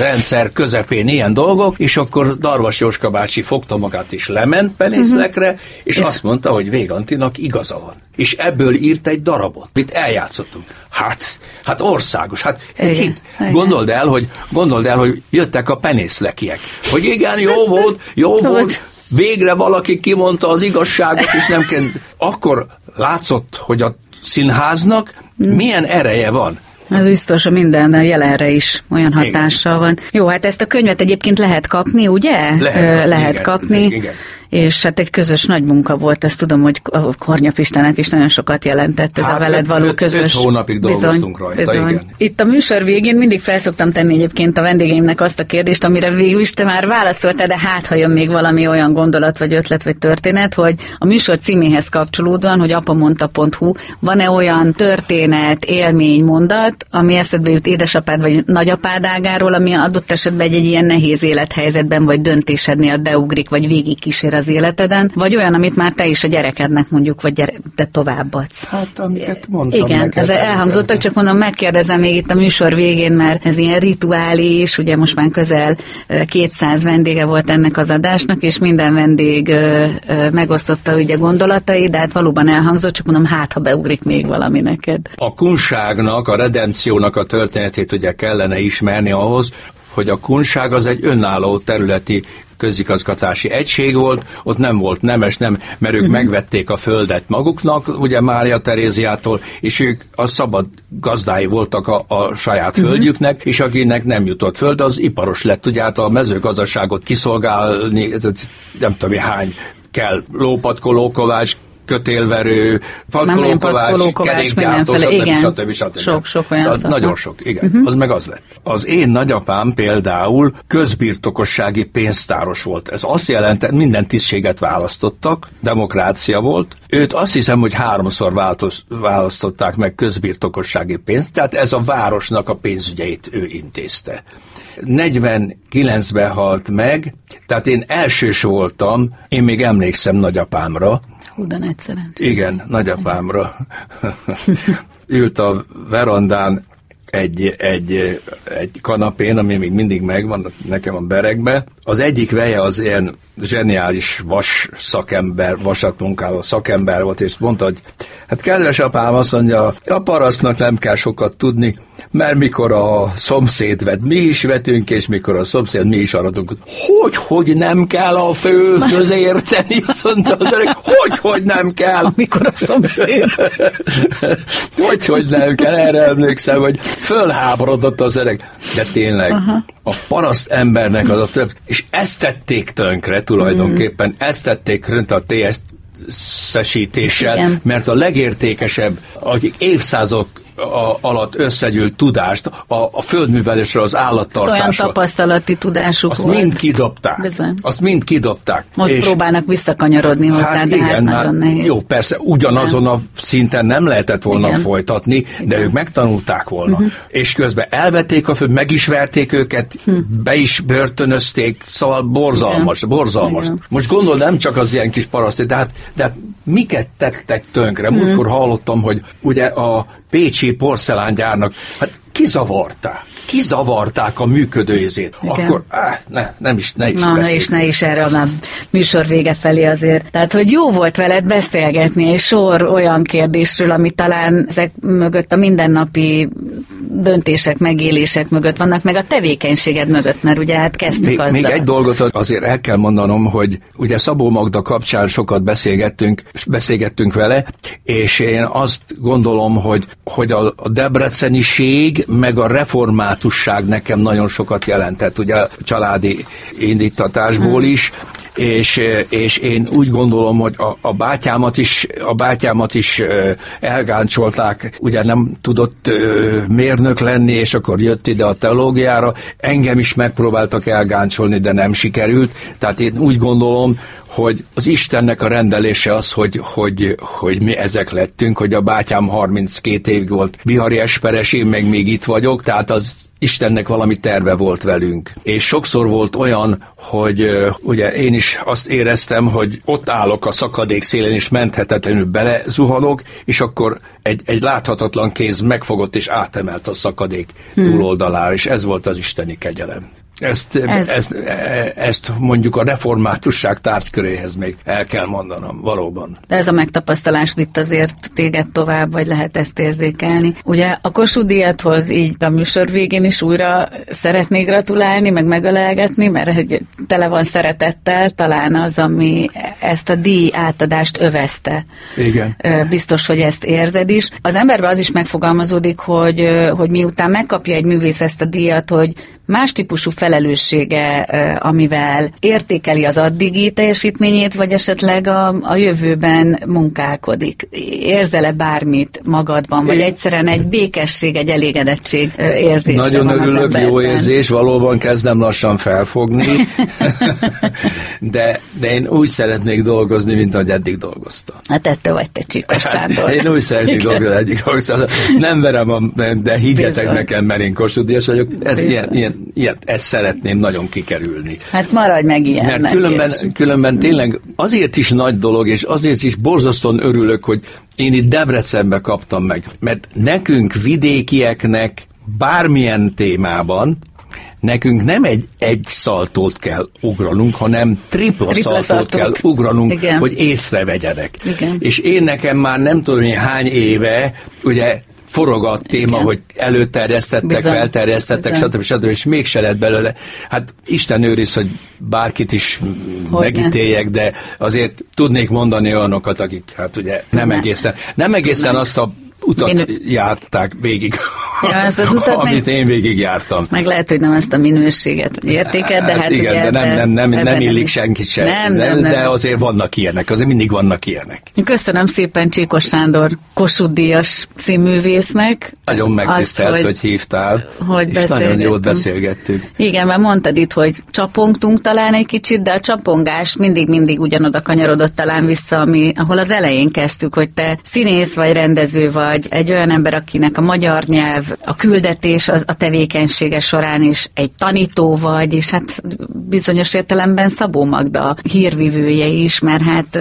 rendszer közepén ilyen dolgok, és akkor Darvas Jóska bácsi fogta magát is lement penészlekre, és, és azt mondta, hogy Végantinak igaza van. És ebből írt egy darabot, mit eljátszottunk. Hát, hát országos, hát igen, hit, Gondold el, hogy, gondold el, hogy jöttek a penészlekiek. Hogy igen, jó volt, jó [LAUGHS] volt, végre valaki kimondta az igazságot, és nem kell. Akkor látszott, hogy a színháznak milyen ereje van. Ez biztos, a minden jelenre is olyan hatással igen. van. Jó, hát ezt a könyvet egyébként lehet kapni, ugye? Lehet, lehet igen, kapni. Igen és hát egy közös nagy munka volt, ezt tudom, hogy a Kornya Pistának is nagyon sokat jelentett ez hát a veled való öt, közös. Öt hónapig dolgoztunk bizony, rajta, bizony. igen. Itt a műsor végén mindig felszoktam tenni egyébként a vendégeimnek azt a kérdést, amire végül is te már válaszoltál, de hát ha jön még valami olyan gondolat, vagy ötlet, vagy történet, hogy a műsor címéhez kapcsolódóan, hogy apamondta.hu, van-e olyan történet, élmény, mondat, ami eszedbe jut édesapád vagy nagyapád ágáról, ami adott esetben egy, egy ilyen nehéz élethelyzetben vagy döntésednél beugrik, vagy végig kísér az életeden, vagy olyan, amit már te is a gyerekednek mondjuk, vagy gyere, te továbbadsz. Hát, amiket mondtam Igen, neked, ez elhangzottak, csak mondom, megkérdezem még itt a műsor végén, mert ez ilyen rituális, ugye most már közel 200 vendége volt ennek az adásnak, és minden vendég megosztotta ugye gondolatai, de hát valóban elhangzott, csak mondom, hát ha beugrik még valami neked. A kunságnak, a redemciónak a történetét ugye kellene ismerni ahhoz, hogy a kunság az egy önálló területi közigazgatási egység volt, ott nem volt nemes, nem, mert ők uh-huh. megvették a földet maguknak, ugye Mária Teréziától, és ők a szabad gazdái voltak a, a saját uh-huh. földjüknek, és akinek nem jutott föld, az iparos lett, ugye hát a mezőgazdaságot kiszolgálni, ez, nem tudom, hány kell lópatkoló, kovács, kötélverő, patkolókovás, kerékgyártó, stb. Igen. stb. stb. Sok, sok olyan szóval Nagyon sok, igen. Uh-huh. Az meg az lett. Az én nagyapám például közbirtokossági pénztáros volt. Ez azt jelenti, minden tisztséget választottak, demokrácia volt. Őt azt hiszem, hogy háromszor változ, választották meg közbirtokossági pénzt, tehát ez a városnak a pénzügyeit ő intézte. 49-ben halt meg, tehát én elsős voltam, én még emlékszem nagyapámra, Hú, de Igen, nagyapámra. Ült a verandán egy, egy, egy kanapén, ami még mindig megvan nekem a beregbe. Az egyik veje az ilyen zseniális vas szakember, vasat munkáló szakember volt, és mondta, hogy hát kedves apám azt mondja, a parasztnak nem kell sokat tudni, mert mikor a szomszéd vet, mi is vetünk, és mikor a szomszéd, mi is aratunk. Hogy, hogy nem kell a földhöz érteni? Azt mondta az öreg, hogy, hogy nem kell? Amikor a szomszéd. [LAUGHS] hogy, hogy nem kell, erre emlékszem, hogy fölháborodott az öreg. De tényleg, Aha. a paraszt embernek az a több, és ezt tették tönkre tulajdonképpen, mm. ezt tették tönkre a TS szesítéssel, mert a legértékesebb, akik évszázok a, alatt összegyűlt tudást a, a földművelésről, az állattartásról. Olyan tapasztalati tudásuk Azt volt. mind kidobták. Bizony. Azt mind kidobták. Most és próbálnak visszakanyarodni hozzá, hát de hát igen, hát nagyon nehéz. Jó, persze, ugyanazon a szinten nem lehetett volna igen. folytatni, igen. de ők megtanulták volna. Uh-huh. És közben elvették a föld, meg is verték őket, uh-huh. be is börtönözték, szóval borzalmas, igen. borzalmas. Igen. Most gondol, nem csak az ilyen kis paraszti, de hát, de hát miket tettek tönkre? Uh-huh. Múltkor hallottam, hogy ugye a Pécsi porcelángyárnak, hát kizavarták kizavarták a működőizét, akkor áh, ne, nem is, ne is Na, ne is, ne is erre a műsor vége felé azért. Tehát, hogy jó volt veled beszélgetni, és sor olyan kérdésről, ami talán ezek mögött a mindennapi döntések, megélések mögött vannak, meg a tevékenységed mögött, mert ugye hát kezdtük még, azzal. Még egy dolgot azért el kell mondanom, hogy ugye Szabó Magda kapcsán sokat beszélgettünk, beszélgettünk vele, és én azt gondolom, hogy, hogy a, a debreceniség, meg a reformátusság nekem nagyon sokat jelentett, ugye a családi indítatásból hmm. is, és, és én úgy gondolom, hogy a, a bátyámat is, a bátyámat is elgáncsolták, ugye nem tudott mérnök lenni, és akkor jött ide a teológiára, engem is megpróbáltak elgáncsolni, de nem sikerült, tehát én úgy gondolom, hogy az Istennek a rendelése az, hogy, hogy, hogy mi ezek lettünk, hogy a bátyám 32 évig volt Bihari Esperes, én meg még itt vagyok, tehát az Istennek valami terve volt velünk. És sokszor volt olyan, hogy ugye én is azt éreztem, hogy ott állok a szakadék szélén, és menthetetlenül belezuhanok, és akkor egy, egy láthatatlan kéz megfogott és átemelt a szakadék hmm. túloldalára, és ez volt az isteni kegyelem. Ezt, Ez... ezt, ezt mondjuk a reformátusság tárgyköréhez még el kell mondanom, valóban. De ez a megtapasztalás itt azért téged tovább, vagy lehet ezt érzékelni. Ugye a Kossuth így a műsor végén is újra szeretnék gratulálni, meg megalelgetni, mert hogy tele van szeretettel, talán az, ami ezt a díj átadást övezte. Igen. Biztos, hogy ezt érzed is. Az emberben az is megfogalmazódik, hogy, hogy miután megkapja egy művész ezt a díjat, hogy más típusú felelőssége, amivel értékeli az addigi teljesítményét, vagy esetleg a, a jövőben munkálkodik? Érzel-e bármit magadban, vagy egyszerűen egy békesség, egy elégedettség érzése Nagyon örülök, jó érzés, valóban kezdem lassan felfogni, [LAUGHS] de, de én úgy szeretnék dolgozni, mint ahogy eddig dolgoztam. Hát ettől vagy te Csíkos Sándor. én úgy szeretnék dolgozni, eddig dolgoztam. Nem verem, a, de higgyetek Bizony. nekem, mert én Kossuth vagyok. Ez ilyen, ilyen ilyet, ezt szeretném nagyon kikerülni. Hát maradj meg ilyen. Mert különben, különben tényleg azért is nagy dolog, és azért is borzasztóan örülök, hogy én itt Debrecenbe kaptam meg. Mert nekünk vidékieknek bármilyen témában nekünk nem egy egy szaltót kell ugranunk, hanem tripla, tripla szaltót, szaltót kell ugranunk, Igen. hogy észrevegyenek. Igen. És én nekem már nem tudom, hogy hány éve, ugye forog a téma, Igen. hogy előterjesztettek, Bizony. felterjesztettek, Bizony. stb. stb. és mégse lett belőle. Hát Isten őriz, hogy bárkit is hogy megítéljek, de azért tudnék mondani olyanokat, akik hát ugye nem egészen, nem egészen azt a utat Én... járták végig, ja, ezt az utat [LAUGHS] amit meg... én végig jártam. Meg lehet, hogy nem ezt a minőséget, értéket, de hát, hát igen, ugye, de nem, nem, nem, nem, nem illik senki sem. Nem, nem, nem, de azért vannak ilyenek, azért mindig vannak ilyenek. Köszönöm szépen Csíkos Sándor Kossuth Díjas színművésznek. Nagyon megtisztelt, azt, hogy, hogy hívtál, hogy és nagyon jót beszélgettünk. Igen, mert mondtad itt, hogy csapongtunk talán egy kicsit, de a csapongás mindig-mindig ugyanoda kanyarodott talán vissza, ami, ahol az elején kezdtük, hogy te színész vagy rendező vagy, vagy egy olyan ember, akinek a magyar nyelv, a küldetés a, a tevékenysége során is egy tanító vagy, és hát bizonyos értelemben Szabó Magda hírvivője is, mert hát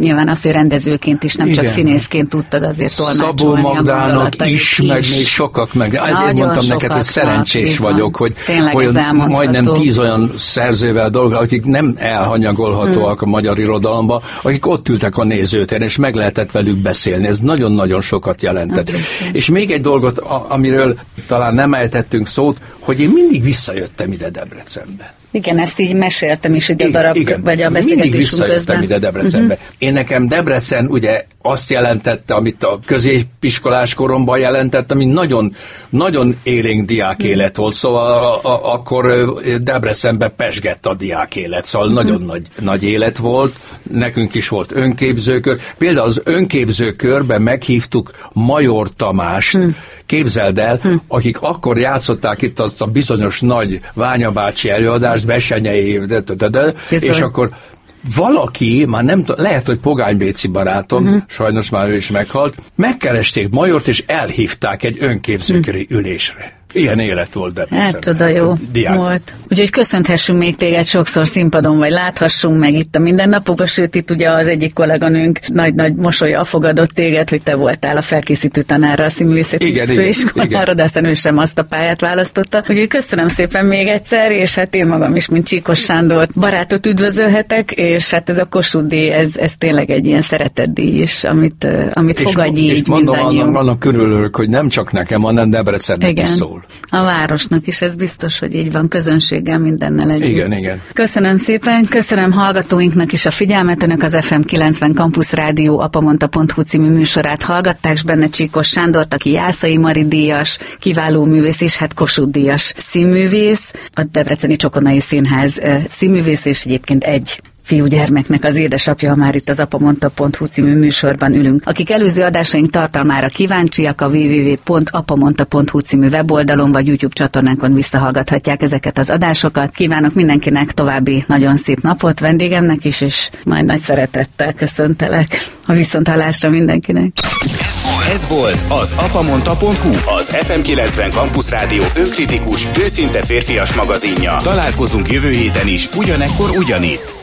nyilván az, hogy rendezőként is, nem Igen. csak színészként tudtad azért tolmácsolni Szabó Magdának is, is, meg még sokak, meg ezért mondtam neked, hogy szerencsés bizony. vagyok, hogy, hogy majdnem tíz olyan szerzővel dolga, akik nem elhanyagolhatóak hmm. a magyar irodalomba, akik ott ültek a nézőtéren, és meg lehetett velük beszélni. Ez nagyon-nagyon sokat sokat jelentett. És még egy dolgot, amiről talán nem ejtettünk szót, hogy én mindig visszajöttem ide Debrecenbe. Igen, ezt így meséltem is hogy a darab, igen. vagy a beszélgetésünk visszajöttem ide Debrecenbe. Uh-huh. Én nekem Debrecen ugye azt jelentette, amit a középiskolás koromban jelentett, ami nagyon, nagyon élénk diák mhm. élet volt, szóval a, a, akkor Debrecenbe pesgett a diák élet, szóval uh-huh. nagyon nagy, nagy élet volt, nekünk is volt önképzőkör. Például az önképzőkörben meghívtuk Major Tamást, uh-huh Képzeld el, hm. akik akkor játszották itt azt a bizonyos nagy Ványabácsi előadást, Besenyei, de, de, de, és akkor valaki, már nem tudom, lehet, hogy Pogány Béci barátom, uh-huh. sajnos már ő is meghalt, megkeresték Majort, és elhívták egy önképzőköri uh-huh. ülésre. Ilyen élet volt Debrecen. Hát csoda jó diák. volt. Úgyhogy köszönhessünk még téged sokszor színpadon, vagy láthassunk meg itt a mindennapokban, sőt itt ugye az egyik kolléganőnk nagy-nagy mosolya fogadott téged, hogy te voltál a felkészítő tanára a színművészeti igen, főiskolára, de aztán ő sem azt a pályát választotta. Úgyhogy köszönöm szépen még egyszer, és hát én magam is, mint Csíkos Sándor barátot üdvözölhetek, és hát ez a Kossuth díj, ez, ez tényleg egy ilyen szeretetdíj is, amit, amit fogadj így és mondom, annak, annak körülök, hogy nem csak nekem, hanem Debrecennek is szól szól. A városnak is, ez biztos, hogy így van, közönséggel mindennel együtt. Igen, igen. Köszönöm szépen, köszönöm hallgatóinknak is a figyelmet, önök az FM 90 Campus Rádió apamonta.hu című műsorát hallgatták, és benne Csíkos Sándort, aki Jászai Mari díjas, kiváló művész, és hát Kossuth díjas színművész, a Debreceni Csokonai Színház színművész, és egyébként egy fiúgyermeknek az édesapja, már itt az apamonta.hu című műsorban ülünk. Akik előző adásaink tartalmára kíváncsiak, a www.apamonta.hu című weboldalon vagy YouTube csatornánkon visszahallgathatják ezeket az adásokat. Kívánok mindenkinek további nagyon szép napot, vendégemnek is, és majd nagy szeretettel köszöntelek a viszontalásra mindenkinek. Ez volt az apamonta.hu, az FM90 Campus Rádió önkritikus, őszinte férfias magazinja. Találkozunk jövő héten is, ugyanekkor ugyanitt.